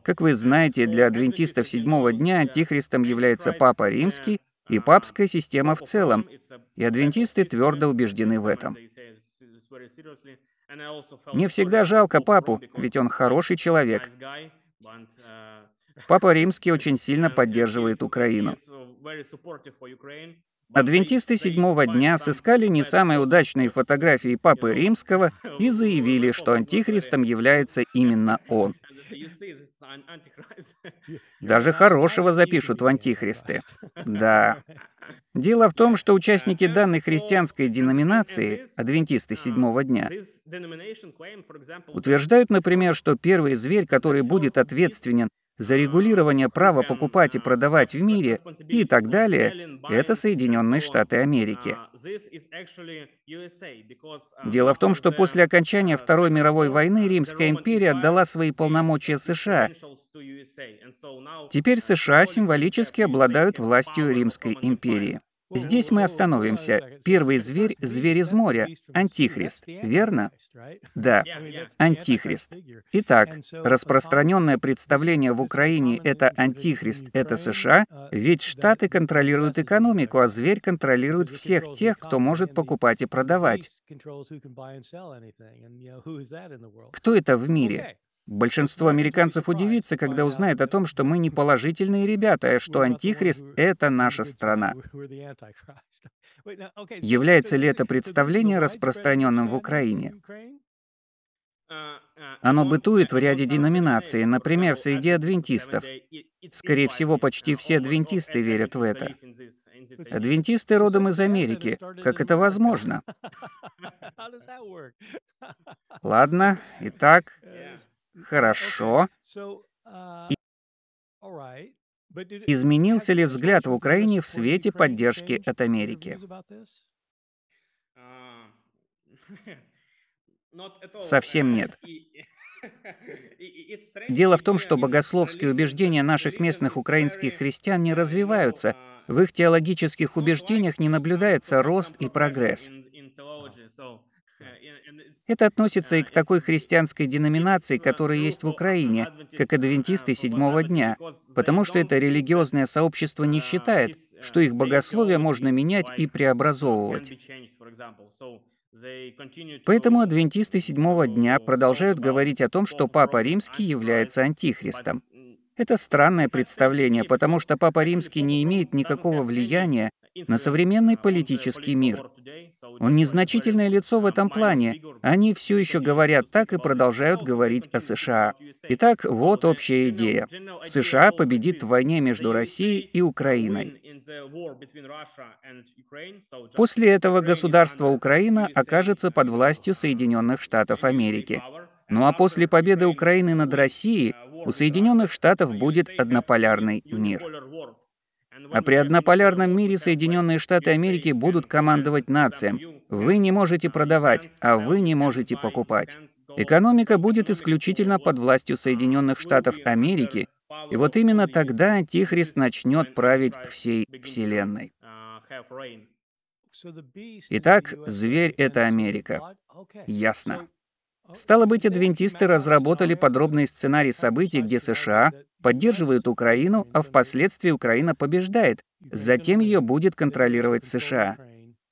Как вы знаете, для адвентистов седьмого дня антихристом является Папа Римский и папская система в целом, и адвентисты твердо убеждены в этом. Мне всегда жалко папу, ведь он хороший человек. Папа Римский очень сильно поддерживает Украину. Адвентисты седьмого дня сыскали не самые удачные фотографии Папы Римского [laughs] и заявили, [laughs] что антихристом является именно [laughs] он. Даже хорошего запишут в антихристы. Да. Дело в том, что участники данной христианской деноминации, адвентисты седьмого дня, утверждают, например, что первый зверь, который будет ответственен за регулирование права покупать и продавать в мире и так далее, это Соединенные Штаты Америки. Дело в том, что после окончания Второй мировой войны Римская империя отдала свои полномочия США, Теперь США символически обладают властью Римской империи. Здесь мы остановимся. Первый зверь — зверь из моря, антихрист, верно? Да, антихрист. Итак, распространенное представление в Украине — это антихрист, это США, ведь Штаты контролируют экономику, а зверь контролирует всех тех, кто может покупать и продавать. Кто это в мире? Большинство американцев удивится, когда узнает о том, что мы не положительные ребята, а что Антихрист — это наша страна. Является ли это представление распространенным в Украине? Оно бытует в ряде деноминаций, например, среди адвентистов. Скорее всего, почти все адвентисты верят в это. Адвентисты родом из Америки. Как это возможно? [laughs] Ладно, итак, Хорошо. Изменился ли взгляд в Украине в свете поддержки от Америки? [laughs] Совсем нет. [laughs] Дело в том, что богословские убеждения наших местных украинских христиан не развиваются. В их теологических убеждениях не наблюдается рост и прогресс. Это относится и к такой христианской деноминации, которая есть в Украине, как адвентисты седьмого дня, потому что это религиозное сообщество не считает, что их богословие можно менять и преобразовывать. Поэтому адвентисты седьмого дня продолжают говорить о том, что Папа Римский является антихристом. Это странное представление, потому что Папа Римский не имеет никакого влияния на современный политический мир. Он незначительное лицо в этом плане. Они все еще говорят так и продолжают говорить о США. Итак, вот общая идея. США победит в войне между Россией и Украиной. После этого государство Украина окажется под властью Соединенных Штатов Америки. Ну а после победы Украины над Россией у Соединенных Штатов будет однополярный мир. А при однополярном мире Соединенные Штаты Америки будут командовать нациям. Вы не можете продавать, а вы не можете покупать. Экономика будет исключительно под властью Соединенных Штатов Америки, и вот именно тогда Антихрист начнет править всей Вселенной. Итак, зверь — это Америка. Ясно. Стало быть, адвентисты разработали подробный сценарий событий, где США поддерживают Украину, а впоследствии Украина побеждает. Затем ее будет контролировать США.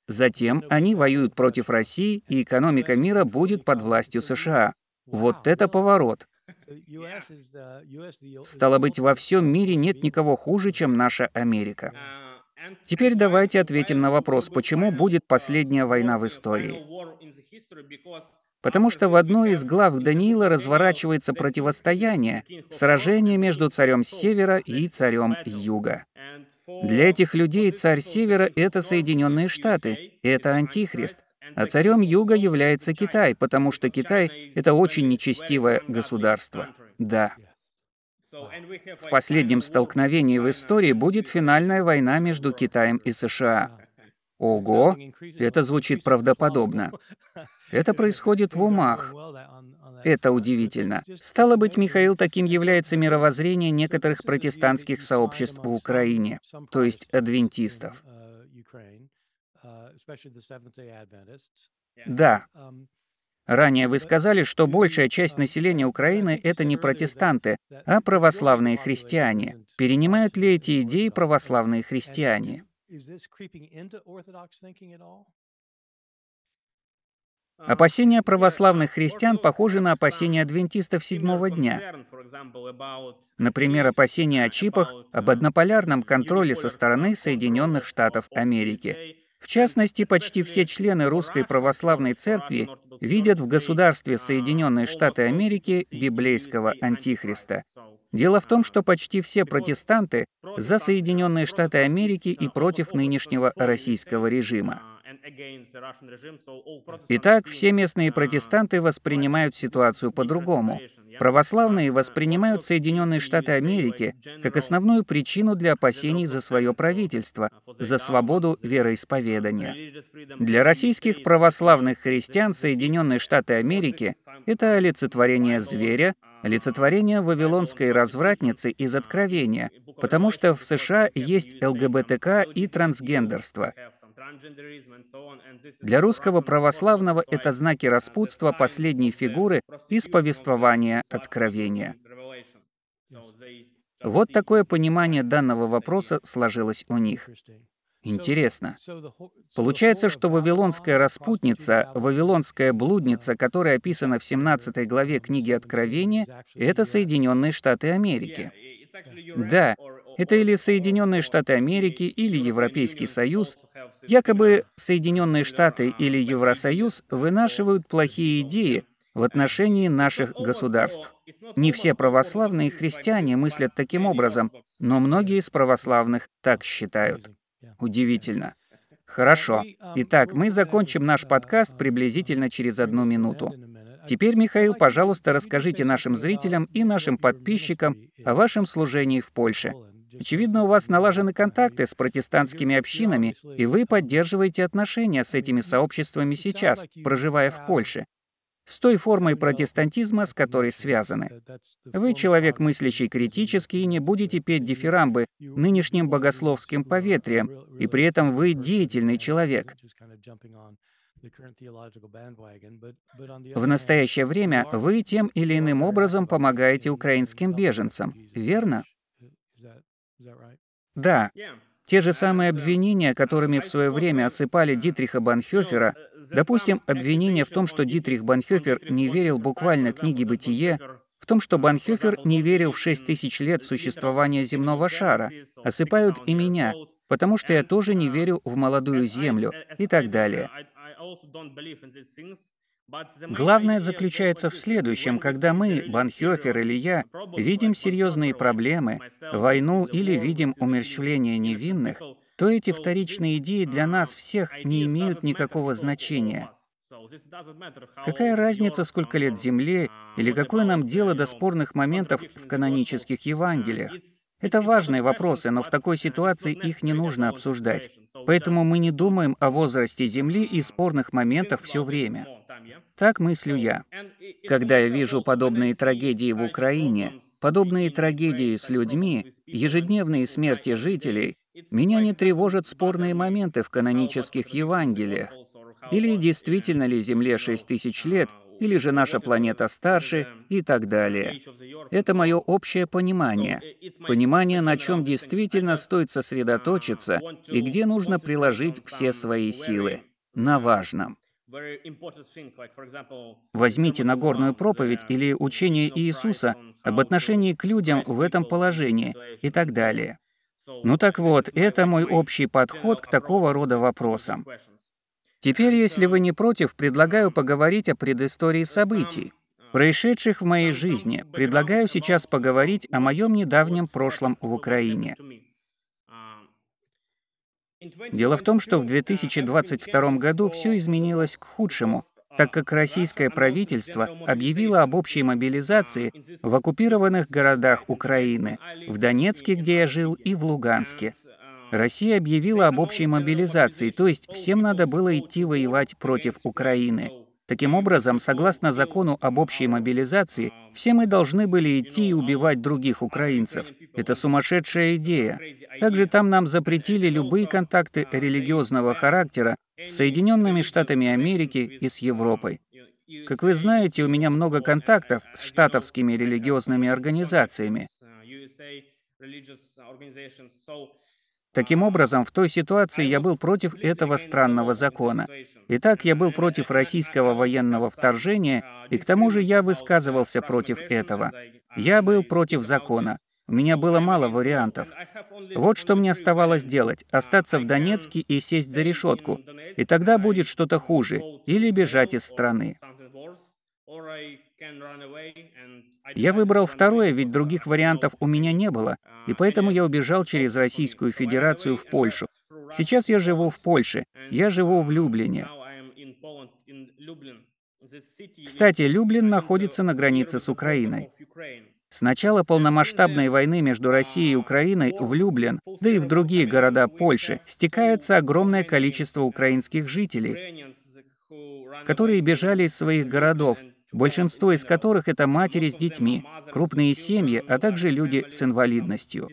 Затем они воюют против России, и экономика мира будет под властью США. Вот это поворот. Стало быть, во всем мире нет никого хуже, чем наша Америка. Теперь давайте ответим на вопрос, почему будет последняя война в истории. Потому что в одной из глав Даниила разворачивается противостояние, сражение между царем севера и царем юга. Для этих людей царь севера — это Соединенные Штаты, это Антихрист. А царем юга является Китай, потому что Китай — это очень нечестивое государство. Да. В последнем столкновении в истории будет финальная война между Китаем и США. Ого, это звучит правдоподобно. Это происходит в умах. Это удивительно. Стало быть, Михаил таким является мировоззрение некоторых протестантских сообществ в Украине, то есть адвентистов. Да. Ранее вы сказали, что большая часть населения Украины — это не протестанты, а православные христиане. Перенимают ли эти идеи православные христиане? Опасения православных христиан похожи на опасения адвентистов седьмого дня. Например, опасения о чипах, об однополярном контроле со стороны Соединенных Штатов Америки. В частности, почти все члены Русской Православной Церкви видят в государстве Соединенные Штаты Америки библейского антихриста. Дело в том, что почти все протестанты за Соединенные Штаты Америки и против нынешнего российского режима. Итак, все местные протестанты воспринимают ситуацию по-другому. Православные воспринимают Соединенные Штаты Америки как основную причину для опасений за свое правительство, за свободу вероисповедания. Для российских православных христиан Соединенные Штаты Америки — это олицетворение зверя, олицетворение вавилонской развратницы из Откровения, потому что в США есть ЛГБТК и трансгендерство. Для русского православного это знаки распутства последней фигуры из повествования Откровения. Вот такое понимание данного вопроса сложилось у них. Интересно. Получается, что вавилонская распутница, вавилонская блудница, которая описана в 17 главе книги Откровения, это Соединенные Штаты Америки. Да, это или Соединенные Штаты Америки, или Европейский Союз. Якобы Соединенные Штаты или Евросоюз вынашивают плохие идеи в отношении наших государств. Не все православные христиане мыслят таким образом, но многие из православных так считают. Удивительно. Хорошо. Итак, мы закончим наш подкаст приблизительно через одну минуту. Теперь, Михаил, пожалуйста, расскажите нашим зрителям и нашим подписчикам о вашем служении в Польше. Очевидно, у вас налажены контакты с протестантскими общинами, и вы поддерживаете отношения с этими сообществами сейчас, проживая в Польше с той формой протестантизма, с которой связаны. Вы человек, мыслящий критически, и не будете петь дифирамбы нынешним богословским поветрием, и при этом вы деятельный человек. В настоящее время вы тем или иным образом помогаете украинским беженцам, верно? Да. Те же самые обвинения, которыми в свое время осыпали Дитриха Банхёфера, допустим, обвинение в том, что Дитрих Банхёфер не верил буквально книге «Бытие», в том, что Банхёфер не верил в шесть тысяч лет существования земного шара, осыпают и меня, потому что я тоже не верю в молодую землю и так далее. Главное заключается в следующем, когда мы, Банхёфер или я, видим серьезные проблемы, войну или видим умерщвление невинных, то эти вторичные идеи для нас всех не имеют никакого значения. Какая разница, сколько лет Земле, или какое нам дело до спорных моментов в канонических Евангелиях? Это важные вопросы, но в такой ситуации их не нужно обсуждать. Поэтому мы не думаем о возрасте Земли и спорных моментах все время. Так мыслю я. Когда я вижу подобные трагедии в Украине, подобные трагедии с людьми, ежедневные смерти жителей, меня не тревожат спорные моменты в канонических Евангелиях. Или действительно ли Земле 6 тысяч лет, или же наша планета старше и так далее. Это мое общее понимание. Понимание, на чем действительно стоит сосредоточиться и где нужно приложить все свои силы. На важном. Возьмите Нагорную проповедь или учение Иисуса об отношении к людям в этом положении и так далее. Ну так вот, это мой общий подход к такого рода вопросам. Теперь, если вы не против, предлагаю поговорить о предыстории событий, происшедших в моей жизни. Предлагаю сейчас поговорить о моем недавнем прошлом в Украине. Дело в том, что в 2022 году все изменилось к худшему, так как российское правительство объявило об общей мобилизации в оккупированных городах Украины, в Донецке, где я жил, и в Луганске. Россия объявила об общей мобилизации, то есть всем надо было идти воевать против Украины. Таким образом, согласно закону об общей мобилизации, все мы должны были идти и убивать других украинцев. Это сумасшедшая идея. Также там нам запретили любые контакты религиозного характера с Соединенными Штатами Америки и с Европой. Как вы знаете, у меня много контактов с штатовскими религиозными организациями. Таким образом, в той ситуации я был против этого странного закона. Итак, я был против российского военного вторжения, и к тому же я высказывался против этого. Я был против закона. У меня было мало вариантов. Вот что мне оставалось делать — остаться в Донецке и сесть за решетку. И тогда будет что-то хуже, или бежать из страны. Я выбрал второе, ведь других вариантов у меня не было, и поэтому я убежал через Российскую Федерацию в Польшу. Сейчас я живу в Польше, я живу в Люблине. Кстати, Люблин находится на границе с Украиной. С начала полномасштабной войны между Россией и Украиной в Люблин, да и в другие города Польши, стекается огромное количество украинских жителей, которые бежали из своих городов, большинство из которых это матери с детьми, крупные семьи, а также люди с инвалидностью.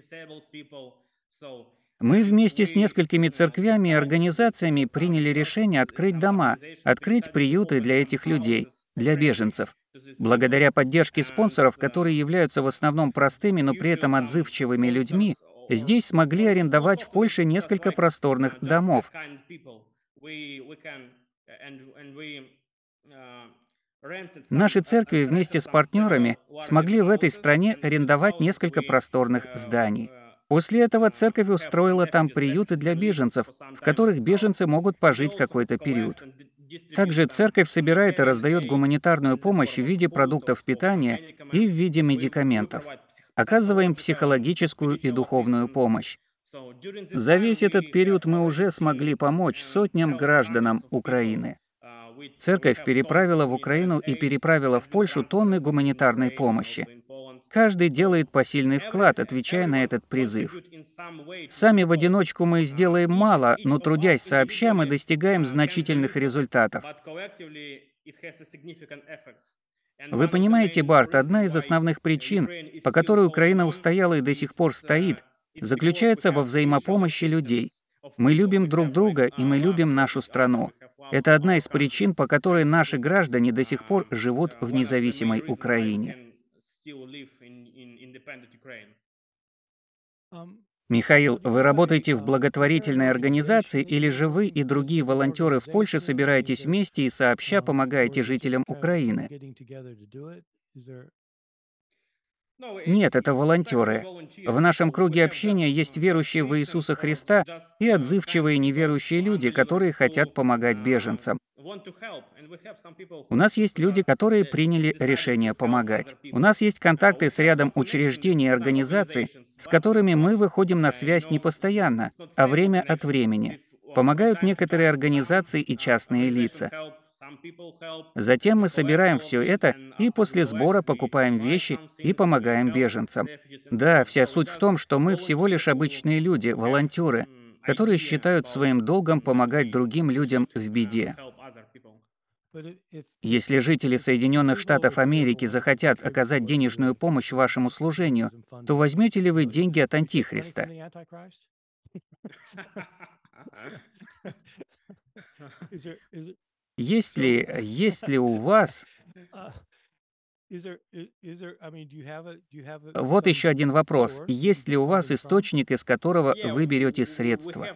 Мы вместе с несколькими церквями и организациями приняли решение открыть дома, открыть приюты для этих людей, для беженцев. Благодаря поддержке спонсоров, которые являются в основном простыми, но при этом отзывчивыми людьми, здесь смогли арендовать в Польше несколько просторных домов. Наши церкви вместе с партнерами смогли в этой стране арендовать несколько просторных зданий. После этого церковь устроила там приюты для беженцев, в которых беженцы могут пожить какой-то период. Также церковь собирает и раздает гуманитарную помощь в виде продуктов питания и в виде медикаментов. Оказываем психологическую и духовную помощь. За весь этот период мы уже смогли помочь сотням гражданам Украины. Церковь переправила в Украину и переправила в Польшу тонны гуманитарной помощи. Каждый делает посильный вклад, отвечая на этот призыв. Сами в одиночку мы сделаем мало, но трудясь сообща, мы достигаем значительных результатов. Вы понимаете, Барт, одна из основных причин, по которой Украина устояла и до сих пор стоит, заключается во взаимопомощи людей. Мы любим друг друга, и мы любим нашу страну. Это одна из причин, по которой наши граждане до сих пор живут в независимой Украине. Михаил, вы работаете в благотворительной организации или же вы и другие волонтеры в Польше собираетесь вместе и сообща помогаете жителям Украины? Нет, это волонтеры. В нашем круге общения есть верующие в Иисуса Христа и отзывчивые неверующие люди, которые хотят помогать беженцам. У нас есть люди, которые приняли решение помогать. У нас есть контакты с рядом учреждений и организаций, с которыми мы выходим на связь не постоянно, а время от времени. Помогают некоторые организации и частные лица. Затем мы собираем все это и после сбора покупаем вещи и помогаем беженцам. Да, вся суть в том, что мы всего лишь обычные люди, волонтеры, которые считают своим долгом помогать другим людям в беде. Если жители Соединенных Штатов Америки захотят оказать денежную помощь вашему служению, то возьмете ли вы деньги от Антихриста? [laughs] [laughs] Есть ли, [laughs] есть ли у вас... Вот еще один вопрос. Есть ли у вас источник, из которого вы берете средства?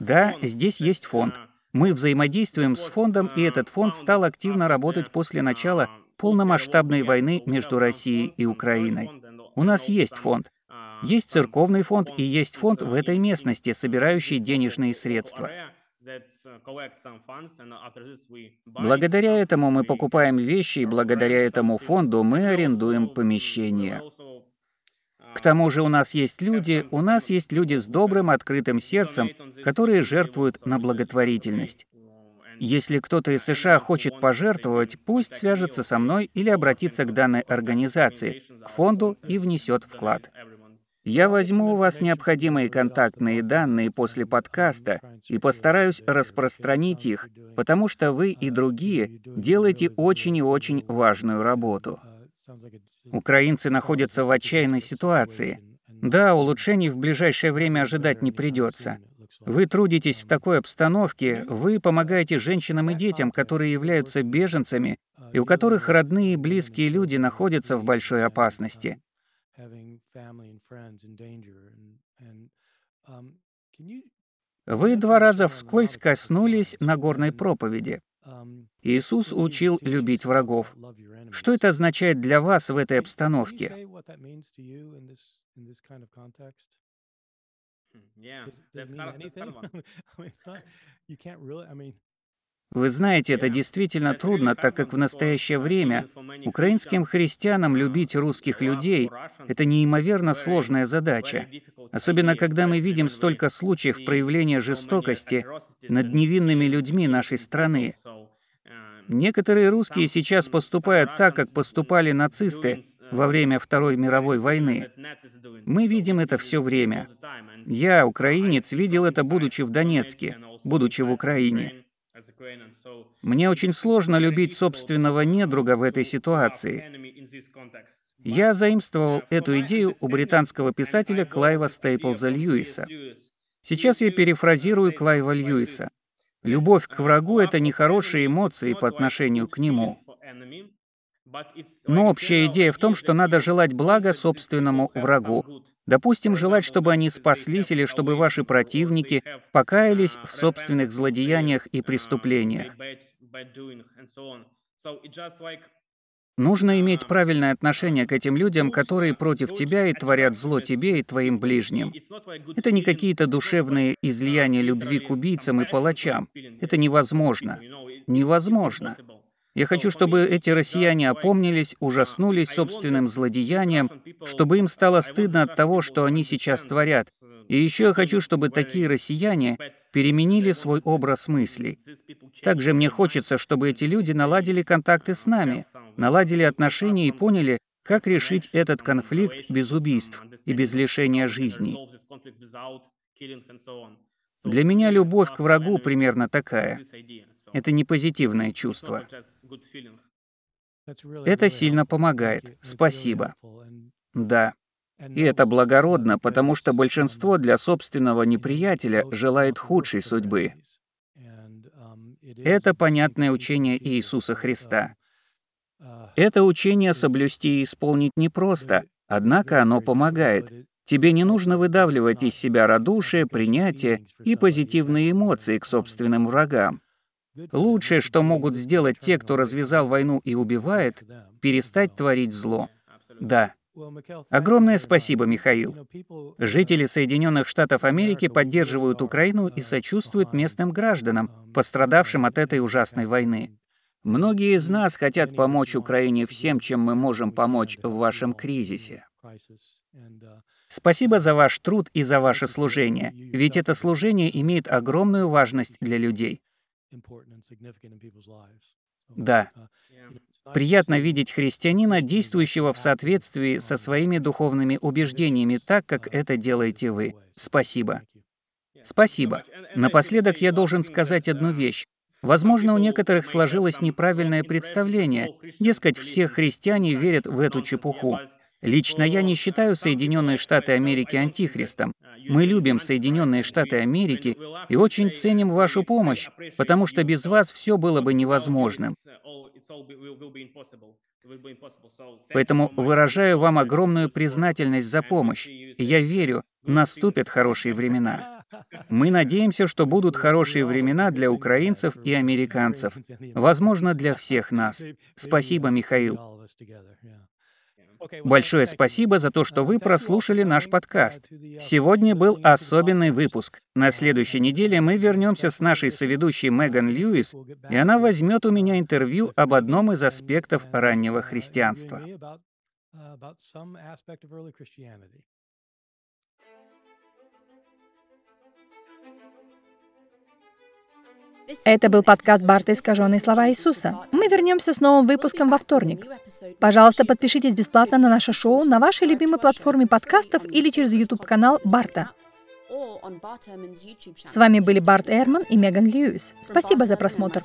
Да, здесь есть фонд. Мы взаимодействуем с фондом, и этот фонд стал активно работать после начала полномасштабной войны между Россией и Украиной. У нас есть фонд. Есть церковный фонд и есть фонд в этой местности, собирающий денежные средства. Благодаря этому мы покупаем вещи, и благодаря этому фонду мы арендуем помещение. К тому же у нас есть люди, у нас есть люди с добрым, открытым сердцем, которые жертвуют на благотворительность. Если кто-то из США хочет пожертвовать, пусть свяжется со мной или обратится к данной организации, к фонду и внесет вклад. Я возьму у вас необходимые контактные данные после подкаста и постараюсь распространить их, потому что вы и другие делаете очень и очень важную работу. Украинцы находятся в отчаянной ситуации. Да, улучшений в ближайшее время ожидать не придется. Вы трудитесь в такой обстановке, вы помогаете женщинам и детям, которые являются беженцами, и у которых родные и близкие люди находятся в большой опасности. Um, Вы два раза вскользь коснулись Нагорной проповеди. Um, Иисус учил любить врагов. Что это означает для вас в этой обстановке? [laughs] Вы знаете, это действительно трудно, так как в настоящее время украинским христианам любить русских людей — это неимоверно сложная задача. Особенно, когда мы видим столько случаев проявления жестокости над невинными людьми нашей страны. Некоторые русские сейчас поступают так, как поступали нацисты во время Второй мировой войны. Мы видим это все время. Я, украинец, видел это, будучи в Донецке, будучи в Украине. Мне очень сложно любить собственного недруга в этой ситуации. Я заимствовал эту идею у британского писателя Клайва Стейплза Льюиса. Сейчас я перефразирую Клайва Льюиса. Любовь к врагу — это нехорошие эмоции по отношению к нему. Но общая идея в том, что надо желать блага собственному врагу. Допустим, желать, чтобы они спаслись или чтобы ваши противники покаялись в собственных злодеяниях и преступлениях. Нужно иметь правильное отношение к этим людям, которые против тебя и творят зло тебе и твоим ближним. Это не какие-то душевные излияния любви к убийцам и палачам. Это невозможно. Невозможно. Я хочу, чтобы эти россияне опомнились, ужаснулись собственным злодеянием, чтобы им стало стыдно от того, что они сейчас творят. И еще я хочу, чтобы такие россияне переменили свой образ мыслей. Также мне хочется, чтобы эти люди наладили контакты с нами, наладили отношения и поняли, как решить этот конфликт без убийств и без лишения жизни. Для меня любовь к врагу примерно такая. Это не позитивное чувство. Это сильно помогает. Спасибо. Да. И это благородно, потому что большинство для собственного неприятеля желает худшей судьбы. Это понятное учение Иисуса Христа. Это учение соблюсти и исполнить непросто, однако оно помогает. Тебе не нужно выдавливать из себя радушие, принятие и позитивные эмоции к собственным врагам. Лучшее, что могут сделать те, кто развязал войну и убивает, перестать творить зло. Да. Огромное спасибо, Михаил. Жители Соединенных Штатов Америки поддерживают Украину и сочувствуют местным гражданам, пострадавшим от этой ужасной войны. Многие из нас хотят помочь Украине всем, чем мы можем помочь в вашем кризисе. Спасибо за ваш труд и за ваше служение, ведь это служение имеет огромную важность для людей. Да. Uh, Приятно видеть христианина, действующего в соответствии со своими духовными убеждениями, так, как это делаете вы. Спасибо. Спасибо. Напоследок я должен сказать одну вещь. Возможно, у некоторых сложилось неправильное представление. Дескать, все христиане верят в эту чепуху. Лично я не считаю Соединенные Штаты Америки антихристом. Мы любим Соединенные Штаты Америки и очень ценим вашу помощь, потому что без вас все было бы невозможным. Поэтому выражаю вам огромную признательность за помощь. Я верю, наступят хорошие времена. Мы надеемся, что будут хорошие времена для украинцев и американцев. Возможно, для всех нас. Спасибо, Михаил. Большое спасибо за то, что вы прослушали наш подкаст. Сегодня был особенный выпуск. На следующей неделе мы вернемся с нашей соведущей Меган Льюис, и она возьмет у меня интервью об одном из аспектов раннего христианства. Это был подкаст Барта «Искаженные слова Иисуса». Мы вернемся с новым выпуском во вторник. Пожалуйста, подпишитесь бесплатно на наше шоу на вашей любимой платформе подкастов или через YouTube-канал Барта. С вами были Барт Эрман и Меган Льюис. Спасибо за просмотр.